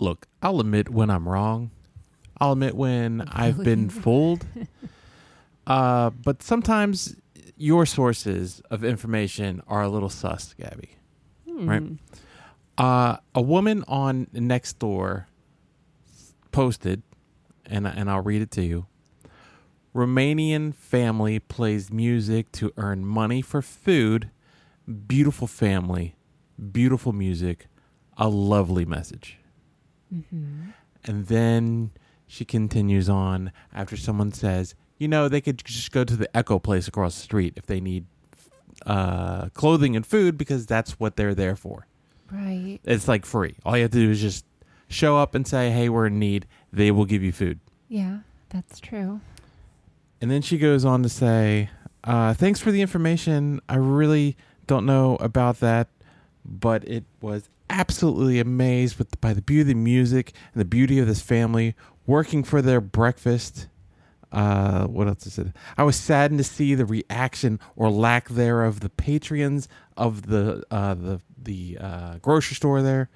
look, I'll admit when I'm wrong. I'll admit when I've been fooled. Uh, but sometimes your sources of information are a little sus, Gabby. Right? Uh, a woman on Nextdoor posted, and and I'll read it to you. Romanian family plays music to earn money for food. Beautiful family, beautiful music, a lovely message. And then she continues on after someone says, you know, they could just go to the Echo place across the street if they need uh, clothing and food because that's what they're there for. Right. It's like free. All you have to do is just show up and say, hey, we're in need. They will give you food. Yeah, that's true. And then she goes on to say, uh, thanks for the information. I really don't know about that, but it was absolutely amazed with by the beauty of the music and the beauty of this family working for their breakfast. Uh, what else is it? I was saddened to see the reaction or lack thereof the patrons of the uh, the the uh, grocery store there.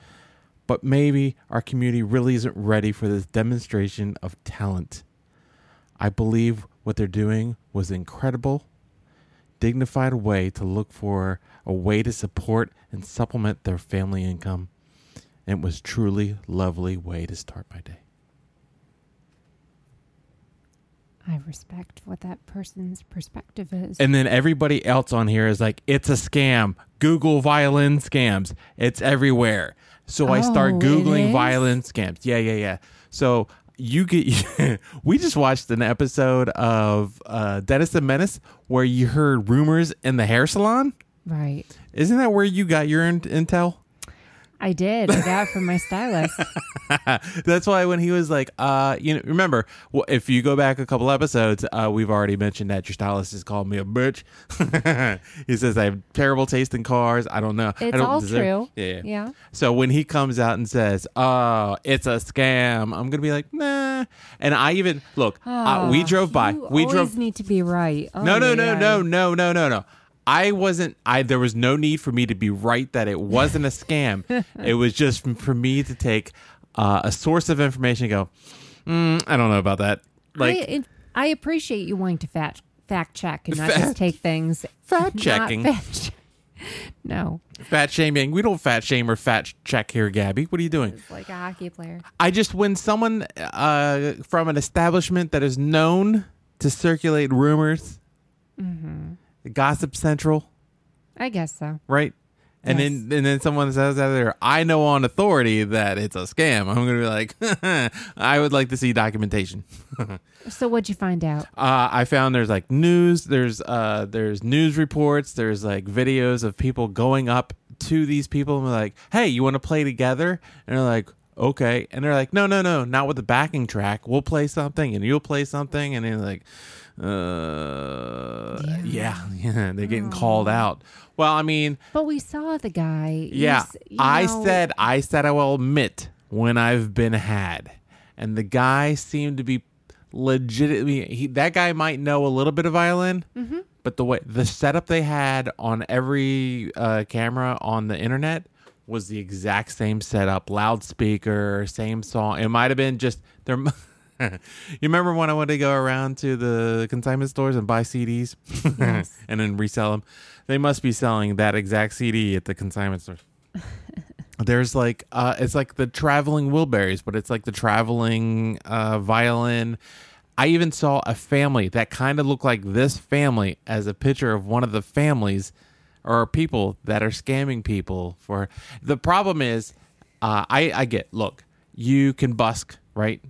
But maybe our community really isn't ready for this demonstration of talent. I believe what they're doing was incredible, dignified way to look for a way to support and supplement their family income. It was truly lovely way to start my day. I respect what that person's perspective is. And then everybody else on here is like, it's a scam. Google violin scams. It's everywhere. So I start Oh, Googling violin scams. Yeah, yeah, yeah. So you get, we just watched an episode of uh, Dennis the Menace where you heard rumors in the hair salon. Right. Isn't that where you got your in- intel? I did. I got it from my stylist. That's why when he was like, uh, you know, remember, well, if you go back a couple episodes, uh, we've already mentioned that your stylist has called me a bitch. he says I have terrible taste in cars. I don't know. I It's don't all deserve- true. Yeah, yeah. Yeah. So when he comes out and says, "Oh, it's a scam," I'm gonna be like, "Nah." And I even look. uh, we Oh, drove by. you We drove. need to be right. Oh, No, no, no, no, no, no, no, no. I wasn't. I there was no need for me to be right that it wasn't a scam. it was just for me to take uh, a source of information and go. Mm, I don't know about that. Like I, it, I appreciate you wanting to fact fact check and not Fact- just take things Fact checking. fact no, fat shaming. We don't fat shame or fat check here, Gabby. What are you doing? it's like a hockey player. I just when someone uh, from an establishment that is known to circulate rumors, Gossip Central, I guess so. right? And Yes. then and then someone says out there, I know on authority that it's a scam. I'm gonna be like, I would like to see documentation. So what'd you find out? Uh, I found there's like news, there's uh, there's news reports, there's like videos of people going up to these people and be like, hey, you want to play together? And they're like, okay, and they're like, no, no, no, not with the backing track. We'll play something, and you'll play something, and they're like, uh, yeah, yeah, they're getting called out. Well, I mean, But we saw the guy. Yeah, you I said, I said, I will admit when I've been had, and the guy seemed to be legitimately. He, that guy might know a little bit of violin, Mm-hmm. but the way the setup they had on every uh, camera on the internet was the exact same setup, loudspeaker, same song. It might have been just there. you remember when I went to go around to the consignment stores and buy CDs and then resell them? They must be selling that exact CD at the consignment stores. There's like uh it's like the traveling Wilburys, but it's like the traveling uh violin. I even saw a family that kind of looked like this family as a picture of one of the families or people that are scamming people for the problem is uh I I get look, you can busk, right?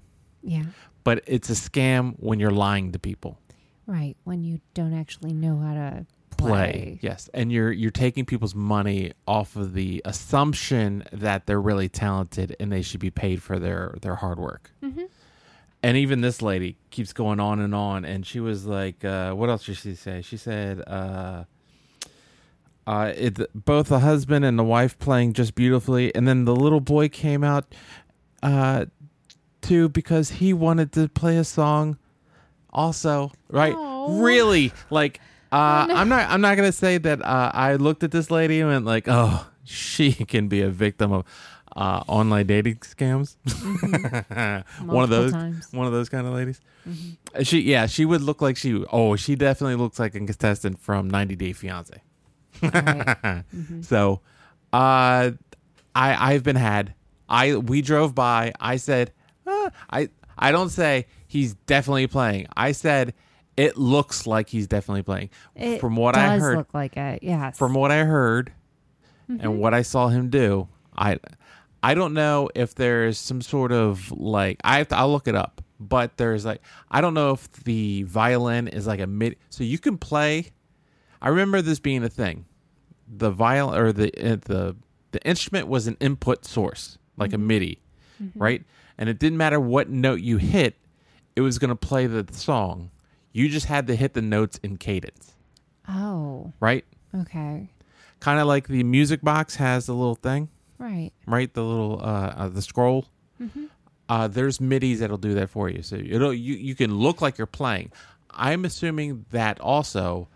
Yeah. But it's a scam when you're lying to people. Right. When you don't actually know how to play. play. Yes, and you're you're taking people's money off of the assumption that they're really talented and they should be paid for their their hard work. And even this lady keeps going on and on, and she was like, uh, "What else did she say?" She said, uh, uh, "It's both the husband and the wife playing just beautifully, and then the little boy came out uh, too because he wanted to play a song." Also, right? Aw. Really, like uh, Oh, no. I'm not. I'm not gonna say that. Uh, I looked at this lady and went like, "Oh, she can be a victim of." uh, online dating scams. one of those, times. one of those kind of ladies. Mhm. Uh, She, yeah, she would look like she. Oh, she definitely looks like a contestant from 90 Day Fiance. Right. Mhm. So, uh, I I've been had. I we drove by. I said, I I don't say he's definitely playing. I said it looks like he's definitely playing. It from what I heard, look like it. Yes. from what I heard, Mhm. and what I saw him do, I I don't know if there's some sort of like I have to, I'll look it up, but there's like I don't know if the violin is like a mid so you can play I remember this being a thing. The violin or the uh, the the instrument was an input source, like a MIDI, right? And it didn't matter what note you hit, it was going to play the song. You just had to hit the notes in cadence, Oh. right? Okay. Kind of like the music box has the little thing. Right. right? The little uh, uh the scroll. Mhm. Uh, there's midis that'll do that for you, so it'll you you can look like you're playing. I'm assuming that also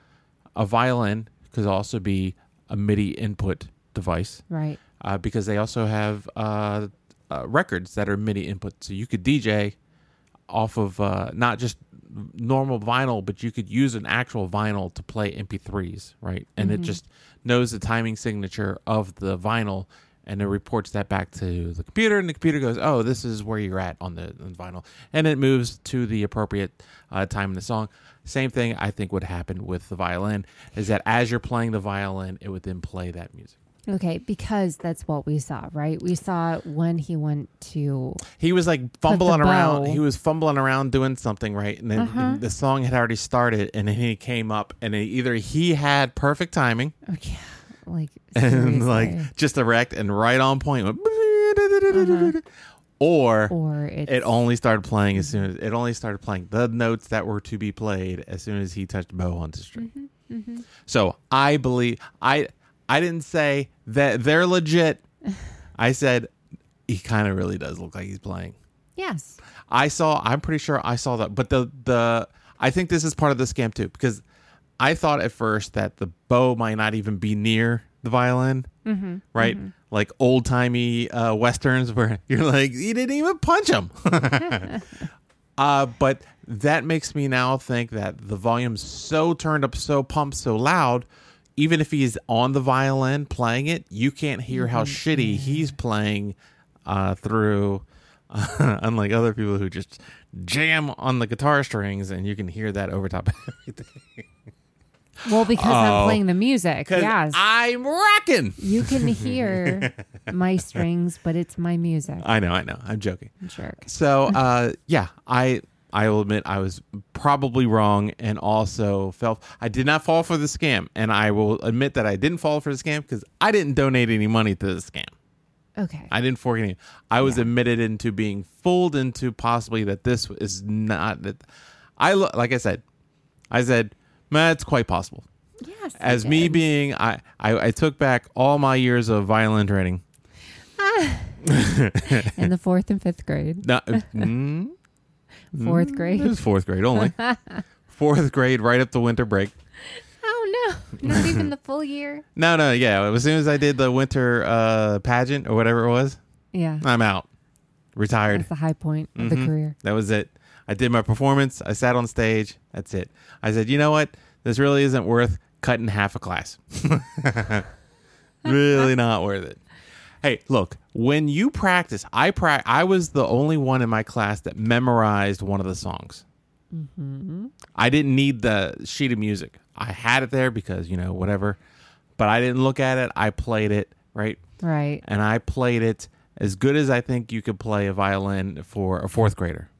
a violin could also be a MIDI input device Right. uh, because they also have uh, uh, records that are MIDI input, so you could DJ off of uh, not just normal vinyl, but you could use an actual vinyl to play MP3s, right? And it Mhm. just knows the timing signature of the vinyl, and it reports that back to the computer, and the computer goes, "Oh, this is where you're at on the, on the vinyl," and it moves to the appropriate uh, time in the song. Same thing I think would happen with the violin is that as you're playing the violin, it would then play that music. Okay, because that's what we saw, right? We saw when he went to He was like fumbling around. He was fumbling around doing something, right? And then Uh-huh. and the song had already started, and then he came up, and it, either he had perfect timing okay, like and like just erect and right on point, went, or or it only started playing as soon as it only started playing the notes that were to be played as soon as he touched bow onto string. Mhm. So I believe I I didn't say that they're legit. I said he kind of really does look like he's playing. yes, I saw. I'm pretty sure I saw that, but the the I think this is part of the scam too because I thought at first that the bow might not even be near the violin, mm-hmm. right? Like old timey uh, westerns where you're like you didn't even punch him. uh, but that makes me now think that the volume's so turned up, so pumped, so loud. Even if he's on the violin playing it, you can't hear how shitty he's playing uh, through. unlike other people who just jam on the guitar strings, and you can hear that over top of everything. Well, because Oh. I'm playing the music. Yes, I'm rocking. you can hear my strings, but it's my music. I know, I know. I'm joking. Jerk. So, uh, yeah, I I will admit I was probably wrong, and also felt I did not fall for the scam, and I will admit that I didn't fall for the scam because I didn't donate any money to the scam. Okay. I didn't fork any. I was Yeah. admitted into being fooled into possibly that this is not that. I lo- like I said, I said, man, it's quite possible. yes. As me being, I, I I took back all my years of violin training. in the fourth and fifth grade. No, mm, Fourth grade. It was fourth grade only. fourth grade, right up the winter break. Oh no, not even the full year. No, no, yeah. As soon as I did the winter uh, pageant or whatever it was, Yeah, I'm out, retired. that's the high point of the Mhm. career. That was it. I did my performance. I sat on stage. That's it. I said, you know what? This really isn't worth cutting half a class. really not worth it. Hey, look, when you practice, I pra- I was the only one in my class that memorized one of the songs. Mm-hmm. I didn't need the sheet of music. I had it there because, you know, whatever. But I didn't look at it. I played it, right? Right. And I played it as good as I think you could play a violin for a fourth grader.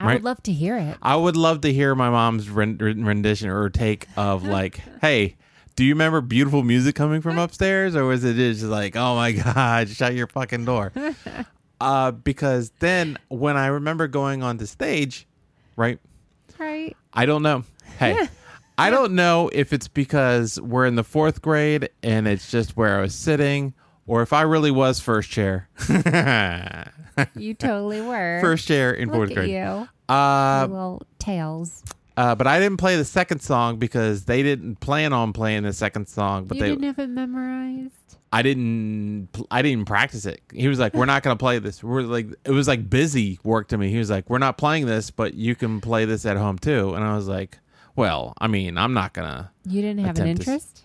I Right. would love to hear it. I would love to hear my mom's ren- rendition or take of like, hey, do you remember beautiful music coming from upstairs, or was it just like, oh my god, shut your fucking door? uh, because then when I remember going on the stage, right? Right. I don't know. Hey, I don't know if it's because we're in the fourth grade and it's just where I was sitting, or if I really was first chair. You totally were. first chair in Look fourth grade. you. Uh, little tails. Uh, but I didn't play the second song because they didn't plan on playing the second song. But you they, didn't have it memorized. I didn't, I didn't practice it. He was like, "We're not going to play this." We're like, it was like busy work to me. He was like, "We're not playing this, but you can play this at home too." And I was like, "Well, I mean, I'm not gonna." You didn't have an interest.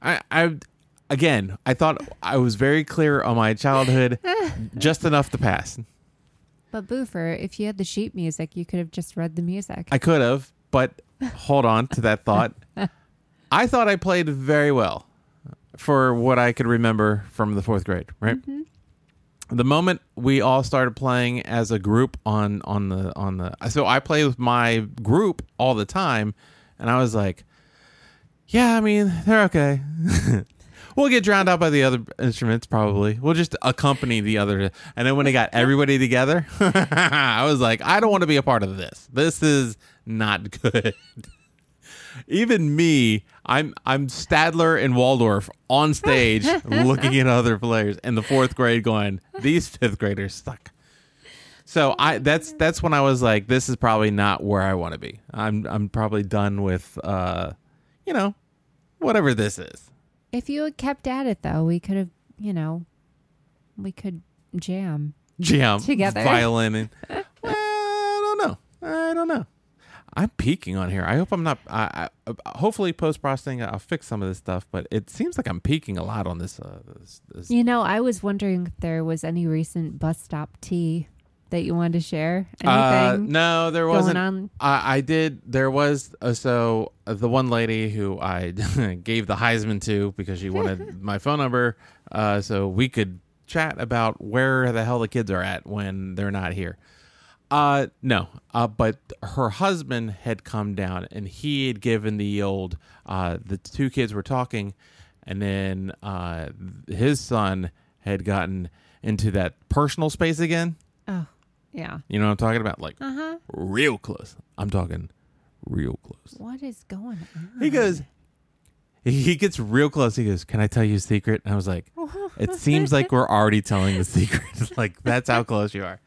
I, I, again, I thought I was very clear on my childhood, just enough to pass. But Boofer, if you had the sheet music, you could have just read the music. I could have, but hold on to that thought. I thought I played very well for what I could remember from the fourth grade. Right. Mm-hmm. The moment we all started playing as a group on on the on the so I play with my group all the time, and I was like, yeah, I mean they're okay. we'll get drowned out by the other instruments probably. We'll just accompany the other. And then when they got everybody together, I was like, I don't want to be a part of this. This is not good. Even me, I'm I'm Statler and Waldorf on stage looking at other players in the fourth grade going, these fifth graders suck. So I that's that's when I was like, this is probably not where I want to be. I'm I'm probably done with uh you know, whatever this is. If you had kept at it, though, we could have, you know, we could jam. jam Together. violin and well, I don't know. I don't know. I'm peaking on here. I hope I'm not. I, I hopefully post processing I'll fix some of this stuff, but it seems like I'm peaking a lot on this. Uh, this, this. You know, I was wondering if there was any recent bus stop tea that you wanted to share. Anything Uh, no, there wasn't. on? I, I did. There was uh, so uh, the one lady who I gave the Heisman to because she wanted my phone number, uh, so we could chat about where the hell the kids are at when they're not here. Uh, no. Uh, but her husband had come down and he had given the old. Uh, the two kids were talking, and then uh, his son had gotten into that personal space again. Oh, yeah. You know what I'm talking about? Like Uh huh. real close. I'm talking real close. What is going on? He goes, he gets real close. He goes, Can I tell you a secret? And I was like, It seems like we're already telling the secret. like, that's how close you are.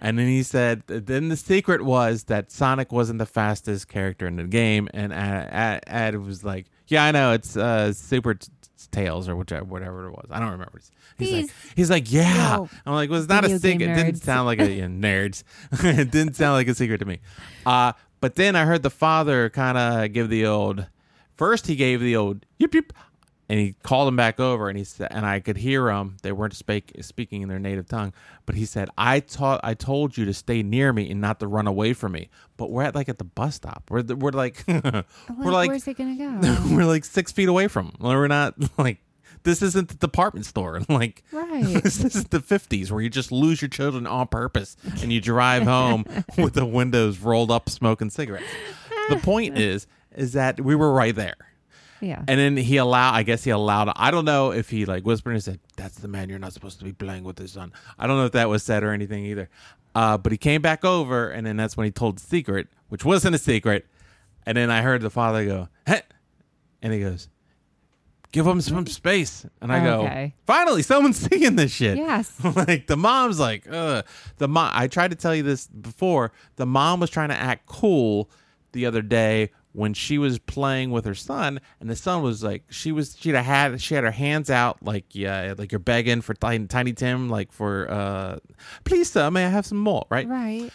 And then he said, Then the secret was that Sonic wasn't the fastest character in the game. And Ad, Ad, Ad was like, Yeah, I know. It's uh, Super t- Tails or whichever, whatever it was. I don't remember. He's like, he's like, yeah. I'm like, well, it's not a secret. It didn't sound like a yeah, nerds. it didn't sound like a secret to me. Uh, but then I heard the father kind of give the old. First, he gave the old yip yip, and he called him back over, and he said, and I could hear them. They weren't speak, speaking in their native tongue, but he said, "I taught, I told you to stay near me and not to run away from me." But we're at like at the bus stop. We're we're like we're like where's it gonna go? we're like six feet away from. Him. We're not like this isn't the department store. Like Right. this is the fifties where you just lose your children on purpose and you drive home with the windows rolled up, smoking cigarettes. The point is, is that we were right there. Yeah. And then he allowed, I guess he allowed, I don't know if he like whispered and said, That's the man you're not supposed to be playing with his son. I don't know if that was said or anything either. Uh, but he came back over, and then that's when he told the secret, which wasn't a secret. And then I heard the father go, Hey! And he goes, Give him some space. And I go, Okay. Finally, someone's seeing this shit. Yes. like the mom's like, Ugh. The mom, I tried to tell you this before. The mom was trying to act cool the other day when she was playing with her son, and the son was like, she was she'd have had she had her hands out like yeah, like you're begging for Tiny, Tiny Tim, like for uh, please sir, may I have some more, right? Right.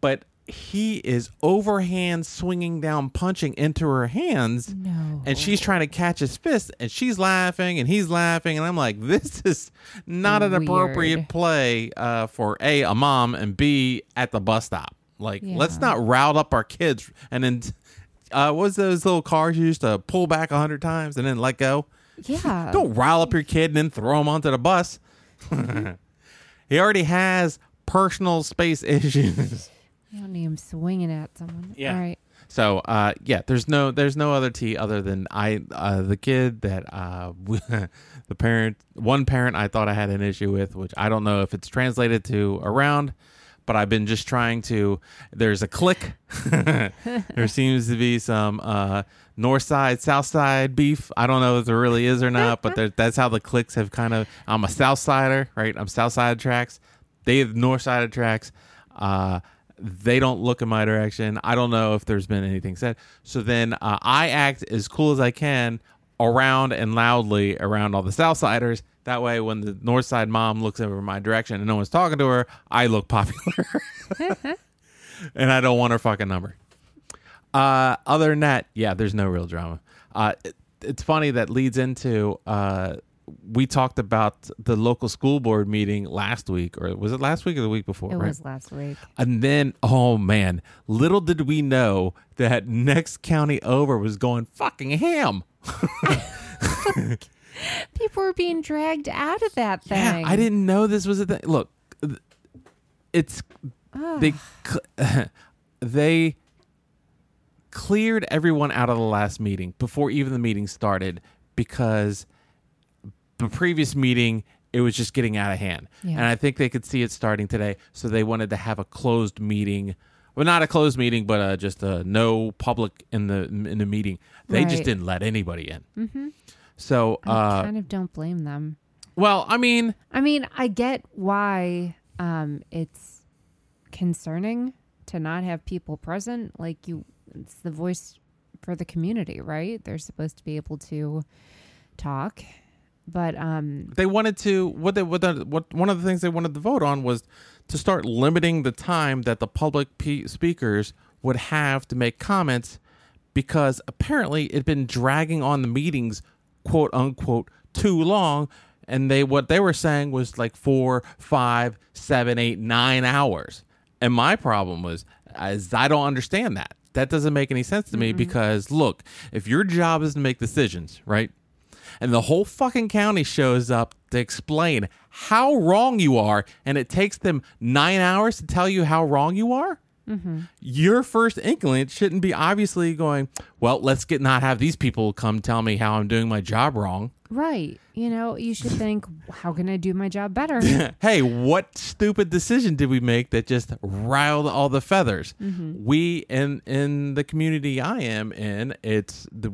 But he is overhand swinging down, punching into her hands. No. And she's trying to catch his fist, and she's laughing, and he's laughing, and I'm like, this is not an appropriate play uh, for a a mom and b at the bus stop. Like, let's not rile up our kids, and then uh, what's those little cars you used to pull back a hundred times and then let go? Yeah. Don't rile up your kid and then throw him onto the bus. he already has personal space issues. You don't need him swinging at someone. Yeah. All right. So uh, yeah, there's no there's no other tea other than I uh, the kid that uh, the parent one parent I thought I had an issue with, which I don't know if it's translated to around, but I've been just trying to. There's a click. there seems to be some uh, north side south side beef. I don't know if there really is or not, but there, that's how the clicks have kind of. I'm a south sider, right? I'm south side of tracks. They have north side of tracks. Uh, They don't look in my direction. I don't know if there's been anything said. So then uh, I act as cool as I can around and loudly around all the Southsiders. That way, when the North Side mom looks over my direction and no one's talking to her, I look popular. and I don't want her fucking number. Uh, other than that, yeah, there's no real drama. Uh, it, it's funny that leads into uh, we talked about the local school board meeting last week, or was it last week or the week before? It right? was last week. And then, oh man, little did we know that next county over was going fucking ham. People were being dragged out of that thing. Yeah. I didn't know this was a thing. Look, it's they they cleared everyone out of the last meeting before even the meeting started because the previous meeting it was just getting out of hand Yeah. and i think they could see it starting today so they wanted to have a closed meeting well not a closed meeting but uh, just uh, no public in the in the meeting they just didn't let anybody in Mm-hmm. so I uh kind of don't blame them. well i mean I mean, I get why um, it's concerning to not have people present. Like you, it's the voice for the community, right? They're supposed to be able to talk, but um, they wanted to what they what, the, what one of the things they wanted to vote on was to start limiting the time that the public pe speakers would have to make comments because apparently it'd been dragging on the meetings quote unquote too long. And they what they were saying was like four five seven eight nine hours. And my problem was is i don't understand that. That doesn't make any sense to me because look if your job is to make decisions right and the whole fucking county shows up to explain how wrong you are, and it takes them nine hours to tell you how wrong you are. Mm-hmm. Your first inkling shouldn't be obviously going, well, let's get not have these people come tell me how I'm doing my job wrong. right, you know, you should think, how can I do my job better? hey, what stupid decision did we make that just riled all the feathers? We in in the community I am in, it's the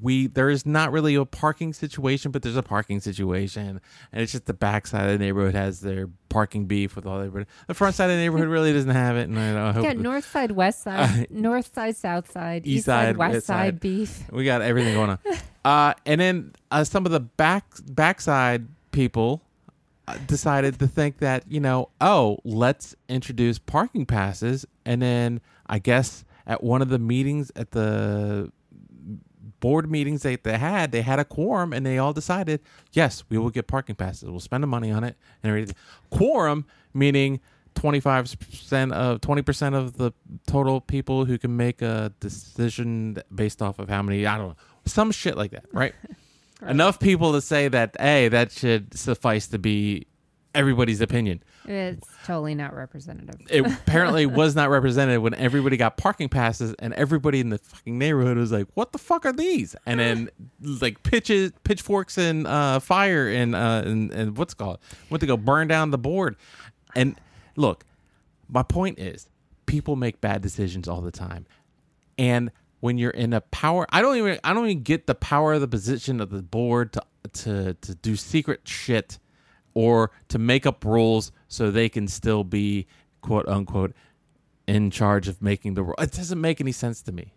we there is not really a parking situation, but there's a parking situation, and it's just the back side of the neighborhood has their parking beef with all the the front side of the neighborhood really doesn't have it, and I, hope Got north side, west side, north side, south side, East east, side, west side, side. beef. we got everything going on. Uh, and then uh, some of the back backside people uh, decided to think that you know, oh, let's introduce parking passes, and then I guess at one of the meetings at the board meetings they, they had, they had a quorum, and they all decided, yes, we will get parking passes. We'll spend the money on it and everything. Quorum meaning. 25% of 20% of the total people who can make a decision based off of how many I don't know some shit like that right, enough people to say that hey that should suffice to be everybody's opinion. It's totally not representative. it apparently was not represented when everybody got parking passes and everybody in the fucking neighborhood was like what the fuck are these? And then like pitches pitchforks and uh fire and uh and, and what's it called? Went to go burn down the board? And look my point is people make bad decisions all the time. And when you're in a power i don't even i don't even get the power of the position of the board to to to do secret shit or to make up rules so they can still be quote unquote in charge of making the rule it doesn't make any sense to me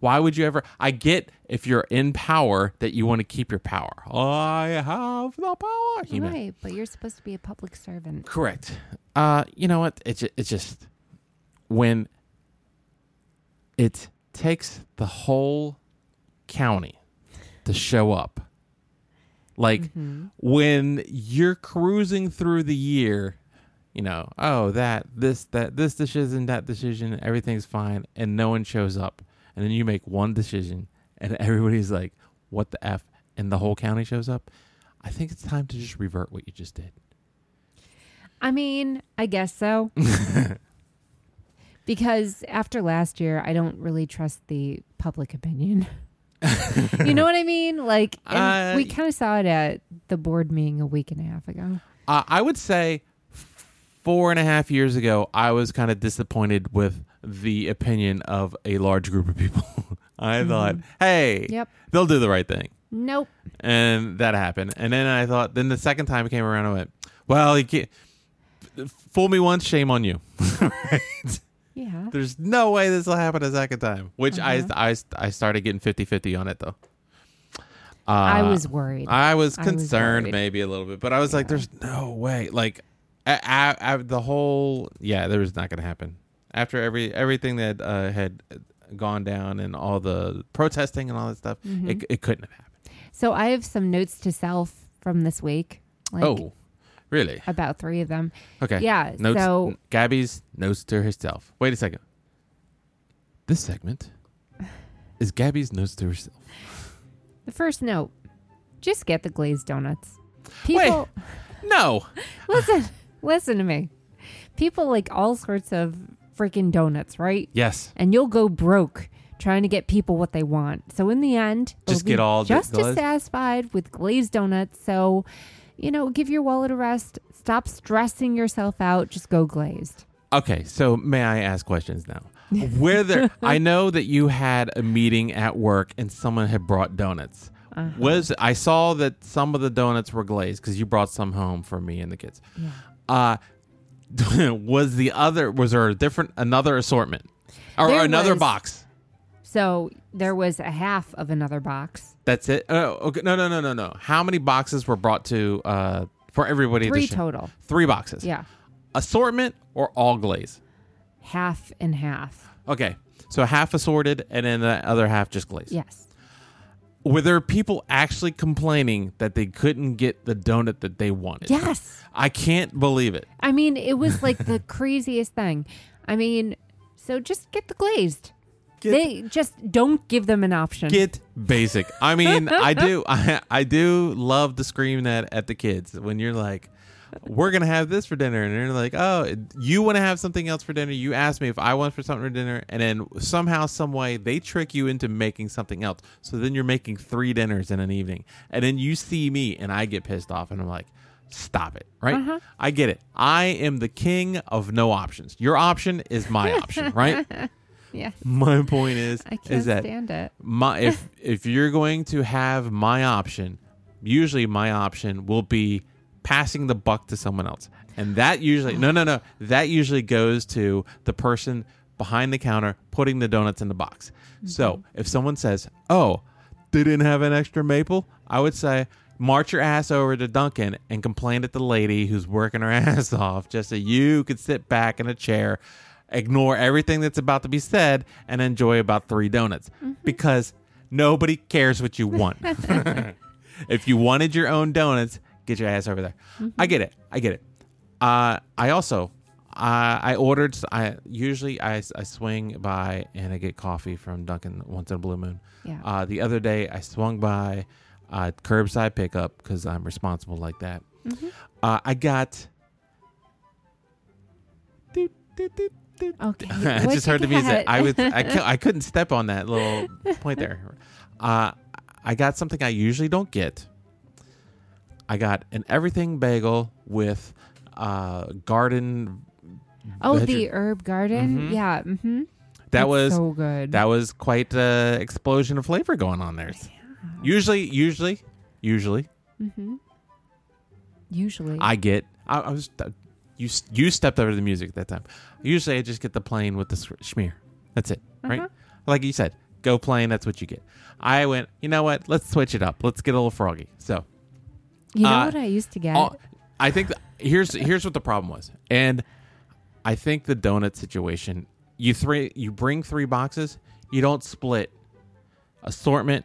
why would you ever i get if you're in power that you want to keep your power i have the power He-Man. Right, but you're supposed to be a public servant. Correct. Uh, you know what? It ju- it just when it takes the whole county to show up. Like mm-hmm. when you're cruising through the year, you know, oh that this that this decision that decision everything's fine, and no one shows up, and then you make one decision, and everybody's like, "What the f?" and the whole county shows up. I think it's time to just revert what you just did. I mean, I guess so. because after last year, I don't really trust the public opinion. you know what I mean? Like, and Uh, we kind of saw it at the board meeting a week and a half ago. Uh, I would say four and a half years ago, I was kind of disappointed with the opinion of a large group of people. I thought, hey, Yep. they'll do the right thing. Nope. And that happened. And then I thought, then the second time it came around, I went, well, you can't fool me once, shame on you. right? Yeah. There's no way this will happen a second time. Which Uh-huh. I, I I started getting 50-50 on it though. Uh, I was worried. I was I was concerned maybe a little bit, but I was like, "There's no way!" Like, I, I, I, the whole yeah, there was not going to happen after every everything that uh, had gone down and all the protesting and all that stuff. Mm-hmm. It, it couldn't have happened. so I have some notes to self from this week. Like oh, really? about three of them. Okay. Yeah. Notes. so Gabby's notes to herself. Wait a second. This segment is Gabby's notes to herself. the first note: just get the glazed donuts. People, No. listen, listen to me. People like all sorts of freaking donuts, right? Yes. And you'll go broke trying to get people what they want. So in the end, Just get all just as satisfied with glazed donuts. So, you know, give your wallet a rest. Stop stressing yourself out. Just go glazed. Okay, so may I ask questions now? Where there, I know that you had a meeting at work and someone had brought donuts. Uh-huh. Was I saw that some of the donuts were glazed because you brought some home for me and the kids. Yeah. Uh was the other was there a different another assortment or There another was- box? So there was a half of another box. That's it. Oh, okay. No, no, no, no, no. How many boxes were brought to uh for everybody? Three total. Three boxes. Yeah. Assortment or all glaze? Half and half. Okay. So half assorted and then the other half just glazed. Yes. Were there people actually complaining that they couldn't get the donut that they wanted? Yes. I can't believe it. I mean, it was like the craziest thing. I mean, so just get the glazed. Get- they just don't give them an option. Get basic. I mean, I do I, I do love to scream that at the kids when you're like, we're gonna have this for dinner, and they're like, oh, you want to have something else for dinner? You asked me if I want for something for dinner, and then somehow, some way, they trick you into making something else. So then you're making three dinners in an evening, and then you see me, and I get pissed off, and I'm like. Stop it, right? Uh-huh. I get it. I am the king of no options. Your option is my option, right? yeah. My point is, I can't is that stand it. my if if you're going to have my option, usually my option will be passing the buck to someone else. And that usually no no no, that usually goes to the person behind the counter putting the donuts in the box. Mm-hmm. So, if someone says, "Oh, they didn't have an extra maple," I would say March your ass over to Dunkin' and complain at the lady who's working her ass off just so you could sit back in a chair, ignore everything that's about to be said, and enjoy about three donuts. Because nobody cares what you want. if you wanted your own donuts, get your ass over there. I get it. I get it. Uh, I also, uh, I ordered. I usually I, I swing by and I get coffee from Dunkin' once in a blue moon. Yeah. Uh, the other day I swung by uh, curbside pickup because I'm responsible like that. Mm-hmm. Uh, I got. Doot, doot, doot. Okay. I just heard the music. I was I, I couldn't step on that little point there. Uh, I got something I usually don't get. I got an everything bagel with uh, garden. oh, veg- the herb garden. Mhm. Yeah. Mm-hmm. that was so good. that was quite an explosion of flavor going on there. Usually, usually, usually, mm-hmm. Usually. I get. I, I was you. You stepped over the music that time. Usually, I just get the plain with the schmear. That's it, right? Uh-huh. Like you said, go plain. That's what you get. I went. You know what? Let's switch it up. Let's get a little froggy. So, you know uh, what I used to get? all- I think th- here's here's what the problem was, and I think the donut situation. You three, you bring three boxes. You don't split assortment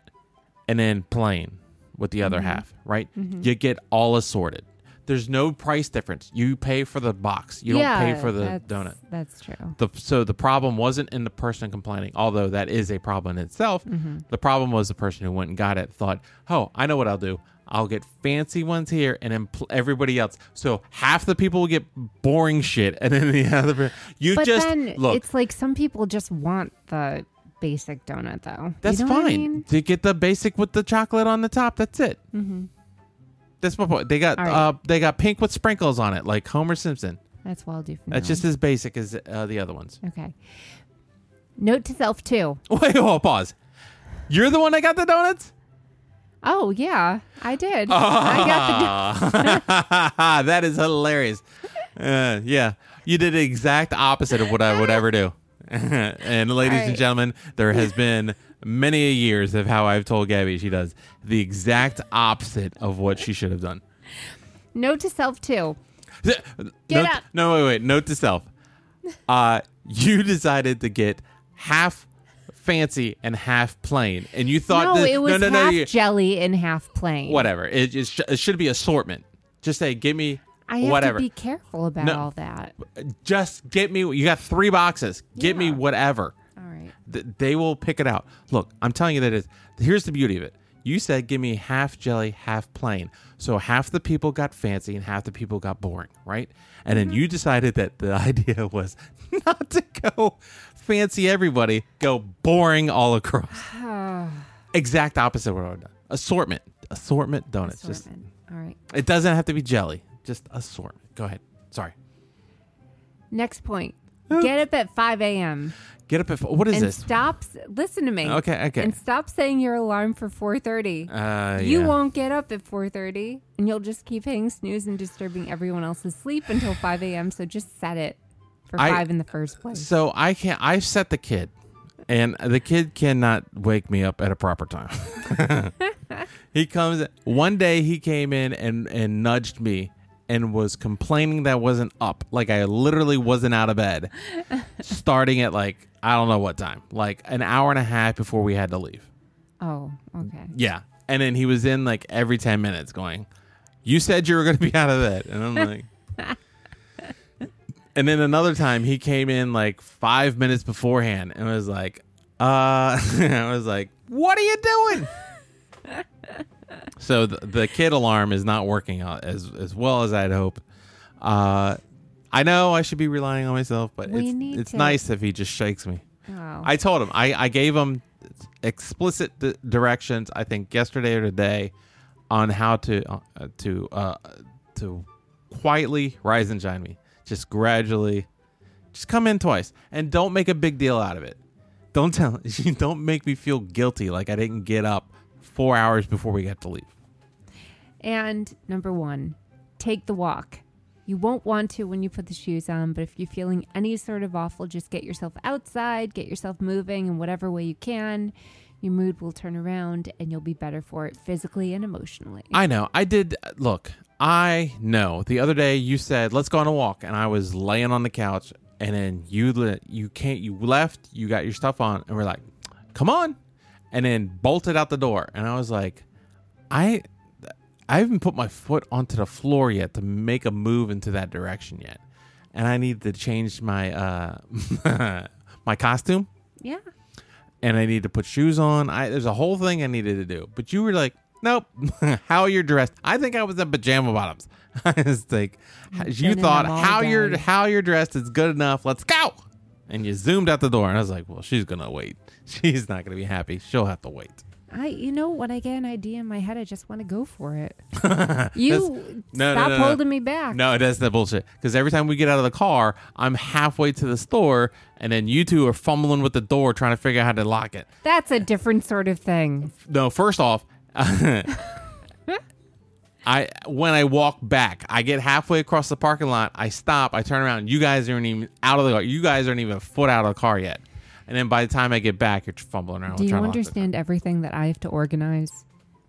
and then plain with the other Mm-hmm. half, right? You get all assorted. There's no price difference. You pay for the box. You yeah, don't pay for the that's, donut. That's true. The, so the problem wasn't in the person complaining, although that is a problem in itself. Mm-hmm. The problem was the person who went and got it thought, "Oh, I know what I'll do. I'll get fancy ones here, and then pl- everybody else." So half the people will get boring shit, and then the other you But just then look. it's like some people just want the basic donut, though. That's you know fine. I mean? To get the basic with the chocolate on the top, that's it. Mm-hmm. That's my point. They got All right. uh, they got pink with sprinkles on it, like Homer Simpson. That's what I'll do from That's now just as basic as uh, the other ones. okay. Note to self too. Wait, hold, pause. You're the one that got the donuts. Oh yeah, I did. I got the. That is hilarious. Uh, yeah, you did the exact opposite of what I would ever do. and ladies and gentlemen, there has been many a years of how I've told Gabby she does the exact opposite of what she should have done. Note to self too. Get note, up. No, wait, wait. Note to self. Uh, you decided to get half fancy and half plain, and you thought no, that, it was no, no, no, half you- jelly and half plain. whatever. It, it, sh- it should be assortment. Just say, give me I have whatever. to be careful about No. all that. Just get me. You got three boxes. Get me whatever. All right. Th- they will pick it out. Look, I'm telling you that is. Here's the beauty of it. You said give me half jelly, half plain. So half the people got fancy and half the people got boring, right? And then mm-hmm. you decided that the idea was not to go fancy everybody, go boring all across. exact opposite of what I've done. Assortment. Assortment donuts. Just all right. it doesn't have to be jelly. Just a assortment. Go ahead. Sorry. Next point. Get up at 5 a.m. Get up at what is and this? stop. Listen to me. Okay, okay. And stop saying your alarm for 4:30. Uh, You yeah. won't get up at 4:30, and you'll just keep hitting snooze and disturbing everyone else's sleep until 5 a.m. So just set it for I- five in the first place. So I can't. I set the kid, and the kid cannot wake me up at a proper time. he comes one day. He came in and and nudged me and was complaining that I wasn't up. Like I literally wasn't out of bed. starting at like I don't know what time, like an hour and a half before we had to leave. Oh, okay. Yeah, and then he was in like every ten minutes, going, "You said you were going to be out of bed," and I'm like. And then another time he came in like five minutes beforehand and was like, uh, I was like, what are you doing? So the, the kid alarm is not working out as, as well as I'd hope. Uh, I know I should be relying on myself, but We it's, it's to- nice if he just shakes me. Oh. I told him, I, I gave him explicit di- directions, I think yesterday or today, on how to, uh, to, uh, to quietly rise and shine me. Just gradually, just come in twice and don't make a big deal out of it. Don't tell, don't make me feel guilty like I didn't get up four hours before we got to leave. And number one, take the walk. You won't want to when you put the shoes on, but if you're feeling any sort of awful, just get yourself outside, get yourself moving in whatever way you can. Your mood will turn around and you'll be better for it physically and emotionally. I know. I did. Look, I know. The other day you said, "Let's go on a walk," and I was laying on the couch, and then you you can't. You left. You got your stuff on, and we're like, "Come on," and then bolted out the door, and I was like, "I." I haven't put my foot onto the floor yet to make a move into that direction yet, and I need to change my uh my costume yeah. and I need to put shoes on. I there's a whole thing I needed to do. But you were like, nope. how you're dressed? I think I was in pajama bottoms. I was like, you thought how you're how you're dressed is good enough. Let's go. And you zoomed out the door, and I was like, well, she's gonna wait. She's not gonna be happy. She'll have to wait. I, you know, when I get an idea in my head, I just want to go for it. you no, no, stop no, no. holding me back. No, that's the bullshit. Because every time we get out of the car, I'm halfway to the store, and then you two are fumbling with the door trying to figure out how to lock it. That's a different sort of thing. no first off i when i walk back i get halfway across the parking lot i stop i turn around you guys aren't even out of the car you guys aren't even a foot out of the car yet. And then by the time i get back you're fumbling around Do you trying to lock the- understand everything that I have to organize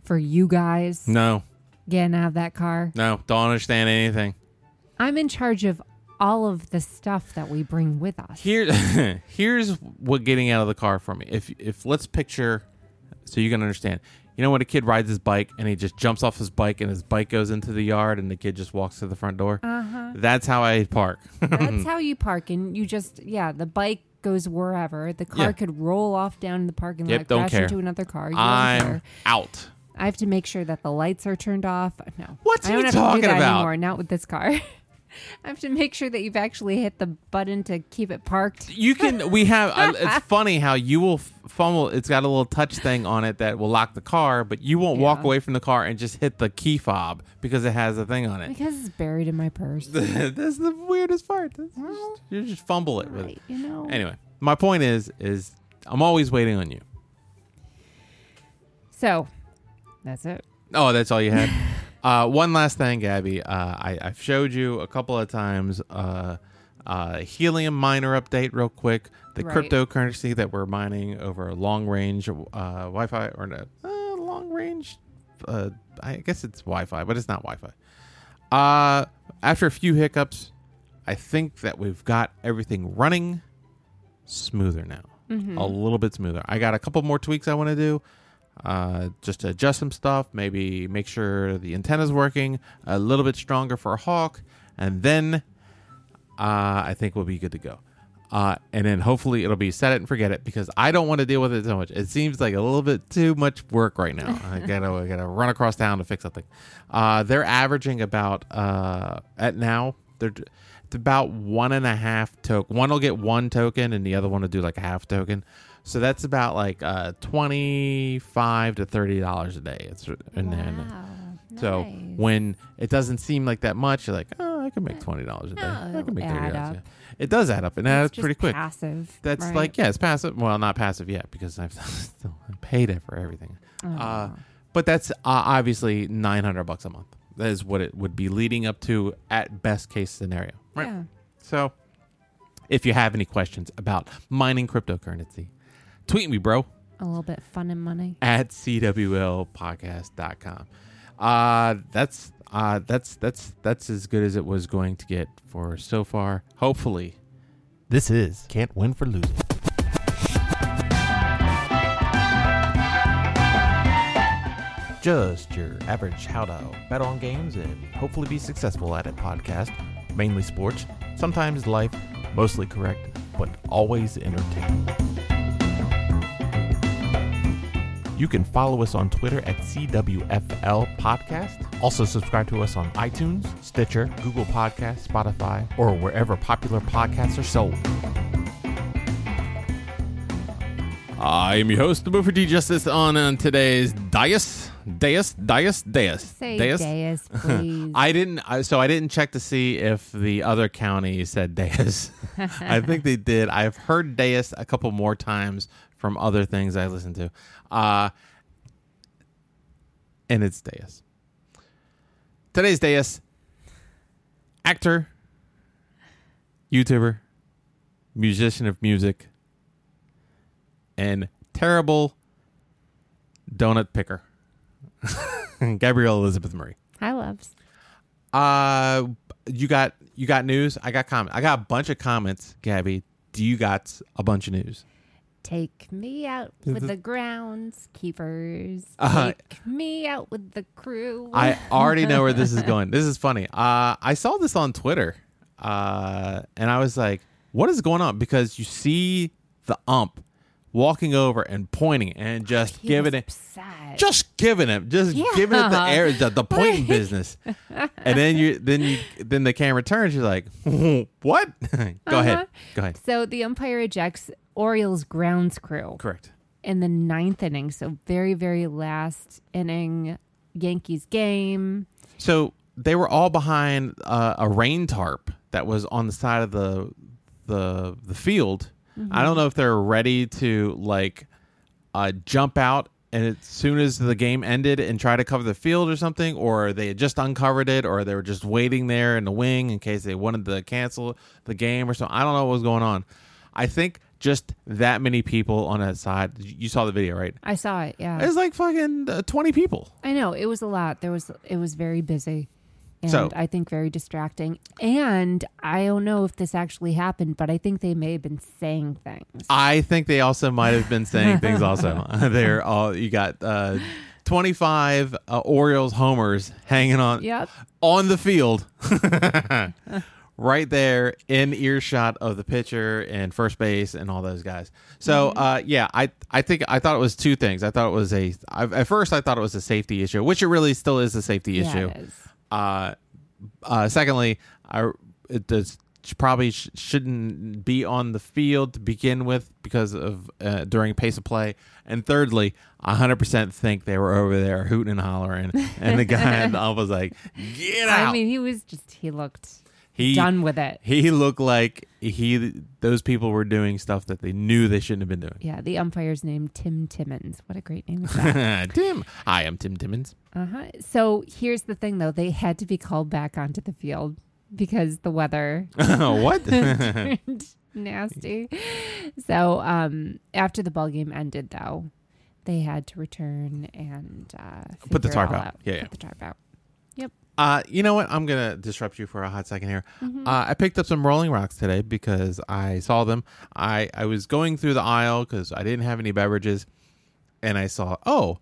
for you guys? No. Getting out of that car? no don't understand anything. I'm in charge of all of the stuff that we bring with us. here here's what getting out of the car for me. If if let's picture so you can understand you know when a kid rides his bike and he just jumps off his bike and his bike goes into the yard and the kid just walks to the front door Uh-huh. that's how i park That's how you park, and you just yeah, the bike goes wherever. The car Yeah. could roll off down in the parking Yep, lot, crash care. into another car. You i'm out I have to make sure that the lights are turned off. No, What's I don't he have to talking do that about? anymore. Not with this car. I have to make sure that you've actually hit the button to keep it parked. You can. We have. Uh, it's funny how you will f- fumble. It's got a little touch thing on it that will lock the car, but you won't walk Yeah. away from the car and just hit the key fob because it has a thing on it. Because it's buried in my purse. That's the weirdest part. That's Well, just, you just fumble it with it. right, you know. Anyway, my point is, is I'm always waiting on you. So, that's it. Oh, that's all you had. uh, one last thing, Gabby. Uh, I, I've showed you a couple of times uh, Uh, helium miner update, real quick. The Right. cryptocurrency that we're mining over long range uh, Wi-Fi or no, uh, long range. Uh, I guess it's Wi-Fi, but it's not Wi-Fi. Uh, after a few hiccups, I think that we've got everything running smoother now. Mm-hmm. A little bit smoother. I got a couple more tweaks I want to do. Uh, just to adjust some stuff, maybe make sure the antenna's working a little bit stronger for a hawk, and then uh, I think we'll be good to go. Uh, and then hopefully it'll be set it and forget it because I don't want to deal with it so much. It seems like a little bit too much work right now. I gotta I gotta run across town to fix something. Uh, they're averaging about uh, at now they're it's about one and a half token. One will get one token and the other one will do like a half token. So that's about like uh, twenty five to thirty dollars a day. It's and then wow. so nice. when it doesn't seem like that much, you're like, oh, I can make twenty dollars a day. No, I can make thirty dollars. up. It does add up, and just pretty quick. Passive. That's right? like yeah, it's passive. Well, not passive yet because I've still paid it for everything. Uh, Oh. but that's uh, obviously nine hundred bucks a month. That is what it would be leading up to at best case scenario. Right. Yeah. So, if you have any questions about mining cryptocurrency, tweet me, bro A little bit fun and money. at cwlpodcast.com. Uh that's uh that's that's that's as good as it was going to get for so far. Hopefully. This is Can't Win for Losing. Just your average how to bet on games and hopefully be successful at it podcast. Mainly sports, sometimes life, mostly correct, but always entertaining. You can follow us on Twitter at CWFL Podcast. Also, subscribe to us on iTunes, Stitcher, Google Podcasts, Spotify, or wherever popular podcasts are sold. I am your host, the Boofer D Justice, on, on today's Dias. Deus, Deus, Deus. Say Deus. Deus, please. I didn't, I- so I didn't check to see if the other county said Deus. I think they did. I've heard Deus a couple more times from other things I listened to. Uh, and it's Deus. Today's Deus actor, YouTuber, musician of music, and terrible donut picker. Gabrielle Elizabeth Murray. Hi, loves. Uh, you got you got news. I got comment. I got a bunch of comments. Gabby, do you got a bunch of news? Take me out with it- the groundskeepers. Uh, Take me out with the crew. I already know where this is going. This is funny. Uh, I saw this on Twitter, uh, and I was like, "What is going on?" Because you see the ump walking over and pointing and just He giving it, upset. just giving it, just Yeah. giving it the air, the, the pointing business. And then you, then you, then the camera turns. You're like, "What?" Go ahead. Uh-huh. Go ahead. So the umpire ejects Orioles grounds crew Correct. in the ninth inning. So very, very last inning Yankees game. So they were all behind uh, a rain tarp that was on the side of the the the field. I don't know if they're ready to like uh, jump out and as soon as the game ended and try to cover the field or something, or they had just uncovered it, or they were just waiting there in the wing in case they wanted to cancel the game or so. I don't know what was going on. I think just that many people on a side. You saw the video, right? I saw it. Yeah, It's like fucking uh, twenty people. I know it was a lot. There was it was very busy, and So- I think very distracting. And I don't know if this actually happened, but I think they may have been saying things. I think they also might have been saying things. Also, they're all you got uh, twenty five uh, Orioles homers hanging on Yep. on the field, right there in earshot of the pitcher and first base and all those guys. So, Mm-hmm. uh, yeah, I I think I thought it was two things. I thought it was a I, at first I thought it was a safety issue, which it really still is a safety Yeah, issue. it is. Uh, uh, secondly, I it does probably sh- shouldn't be on the field to begin with because of uh, during pace of play. And thirdly, I hundred percent think they were over there hooting and hollering, and the guy I was like, "Get out!" I mean, he was just he looked he done with it. he looked like he those people were doing stuff that they knew they shouldn't have been doing. Yeah, the umpire's name Tim Timmons. What a great name is that? Tim, I am Tim Timmons. uh huh. So here's the thing, though: they had to be called back onto the field because the weather what? turned nasty. So um, after the ball game ended, though, they had to return and uh, Put the tarp all out. Yeah, Put yeah. the tarp out. Uh, you know what? I'm gonna disrupt you for a hot second here. Mhm. Uh, I picked up some Rolling Rocks today because I saw them. I I was going through the aisle because I didn't have any beverages, and I saw oh,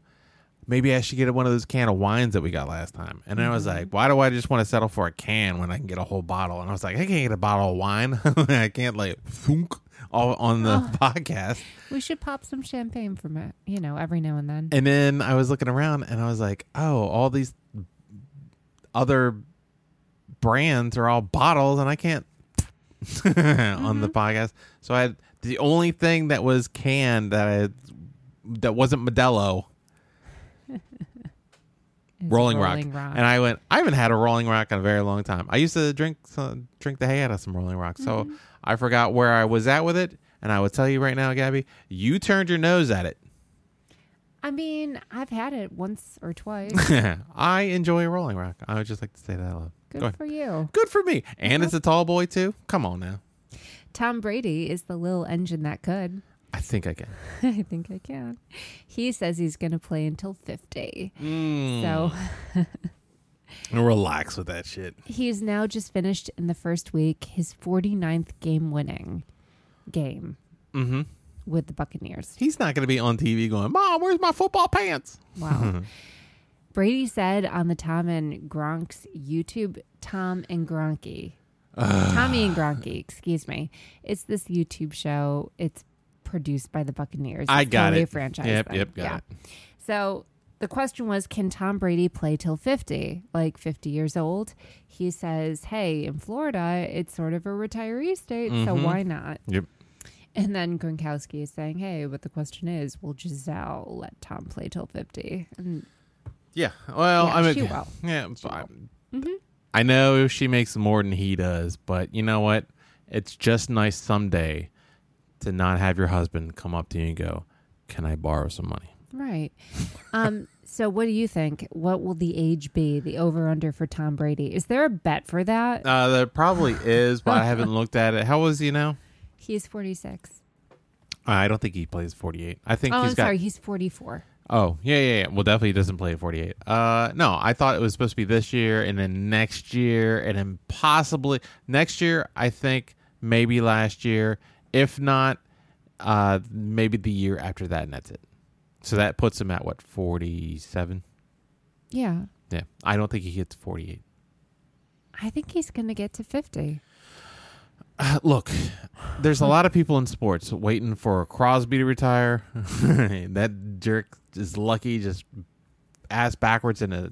maybe I should get one of those can of wines that we got last time. And I was Mhm. like, why do I just want to settle for a can when I can get a whole bottle? And I was like, I can't get a bottle of wine. I can't like thunk all on the Oh. podcast. we should pop some champagne from it, you know, every now and then. And then I was looking around and I was like, oh, all these other brands are all bottles and I can't on the podcast. So I the only thing that was canned that I that wasn't Modelo It's Rolling, Rock. Rock. And I went, I haven't had a Rolling Rock in a very long time. I used to drink some, drink the hay out of some Rolling Rock. So Mhm. I forgot where I was at with it. And I would tell you right now, Gabby, you turned your nose at it. I mean, I've had it once or twice. I enjoy Rolling Rock. I would just like to say that out loud. Good Go for you. Good for me. And it's a tall boy too. Come on now. Tom Brady is the little engine that could. I think I can. I think I can. He says he's going to play until 50. Mm. So relax with that shit. he's now just finished in the first week his 49th game winning game Mm-hmm. With the Buccaneers. He's not going to be on TV going, "Mom, where's my football pants?" Wow. Brady said on the Tom and Gronk's YouTube, Tom and Gronky, Tommy and Gronky, excuse me. It's this YouTube show. It's produced by the Buccaneers. I got totally it. A franchise. Yep, thing. yep, got yeah. it. So the question was, can Tom Brady play till 50, like 50 years old? He says, hey, in Florida, it's sort of a retiree state, so Mhm. why not? Yep. And then Gronkowski is saying, hey, but the question is, will Gisele let Tom play till 50? And Yeah. Well, Yeah, I mean, she will. yeah. She I, Mhm. I know she makes more than he does, but you know what? It's just nice someday to not have your husband come up to you and go, "Can I borrow some money?" Right. Um, so what do you think? What will the age be, the over under for Tom Brady? Is there a bet for that? Uh, there probably is, but I haven't looked at it. How old is he now? He's 46. I don't think he plays 48. I think Oh, he's I'm got sorry. He's 44. Oh, yeah, yeah, yeah. Well, definitely doesn't play at 48. Uh, no, I thought it was supposed to be this year and then next year and then possibly next year. I think maybe last year. If not, uh, maybe the year after that, and that's it. So that puts him at what 47. Yeah. Yeah, I don't think he hits 48. I think he's going to get to 50. Look, there's a lot of people in sports waiting for Crosby to retire. that jerk is lucky, just ass backwards in a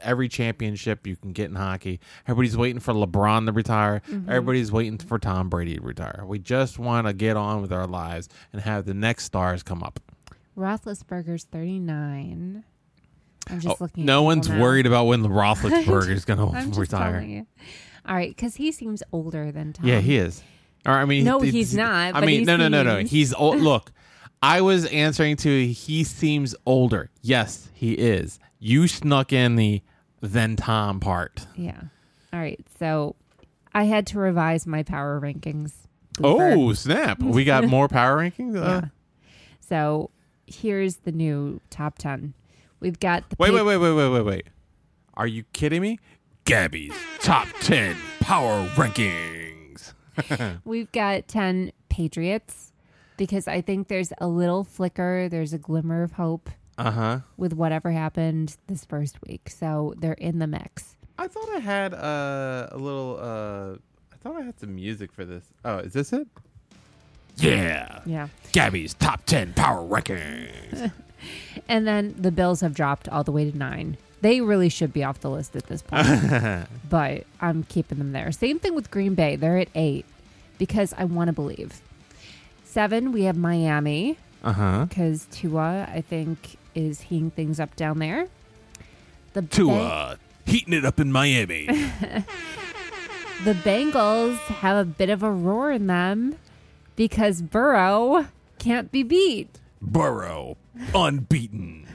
every championship you can get in hockey. Everybody's waiting for LeBron to retire. Mhm. Everybody's waiting for Tom Brady to retire. We just want to get on with our lives and have the next stars come up. Roethlisberger's 39. I'm just Oh, looking. no one's now. worried about when the Roethlisberger is going to retire. All right, because he seems older than Tom. Yeah, he is. Or I mean, No, he- he's not, I but mean, he no, no, no, no. seems- He's old. Look, I was answering to he seems older. Yes, he is. You snuck in the then Tom part. Yeah. All right. So I had to revise my power rankings. Boofer. Oh snap! We got more power rankings. Uh, Yeah. So here's the new top 10. We've got the Wait, wait, wait, wait, wait, wait, wait. Are you kidding me? Gabby's top ten power rankings. We've got 10 Patriots because I think there's a little flicker, there's a glimmer of hope Uh huh. with whatever happened this first week. So they're in the mix. I thought I had uh, a little. Uh, I thought I had some music for this. Oh, is this it? Yeah. Yeah. Gabby's top 10 power rankings. And then the Bills have dropped all the way to nine. They really should be off the list at this point, but I'm keeping them there. Same thing with Green Bay. They're at eight because I want to believe. Seven, we have Miami uh huh. because Tua, I think, is heating things up down there. The Ba- Tua heating it up in Miami. the Bengals have a bit of a roar in them because Burrow can't be beat. Burrow unbeaten.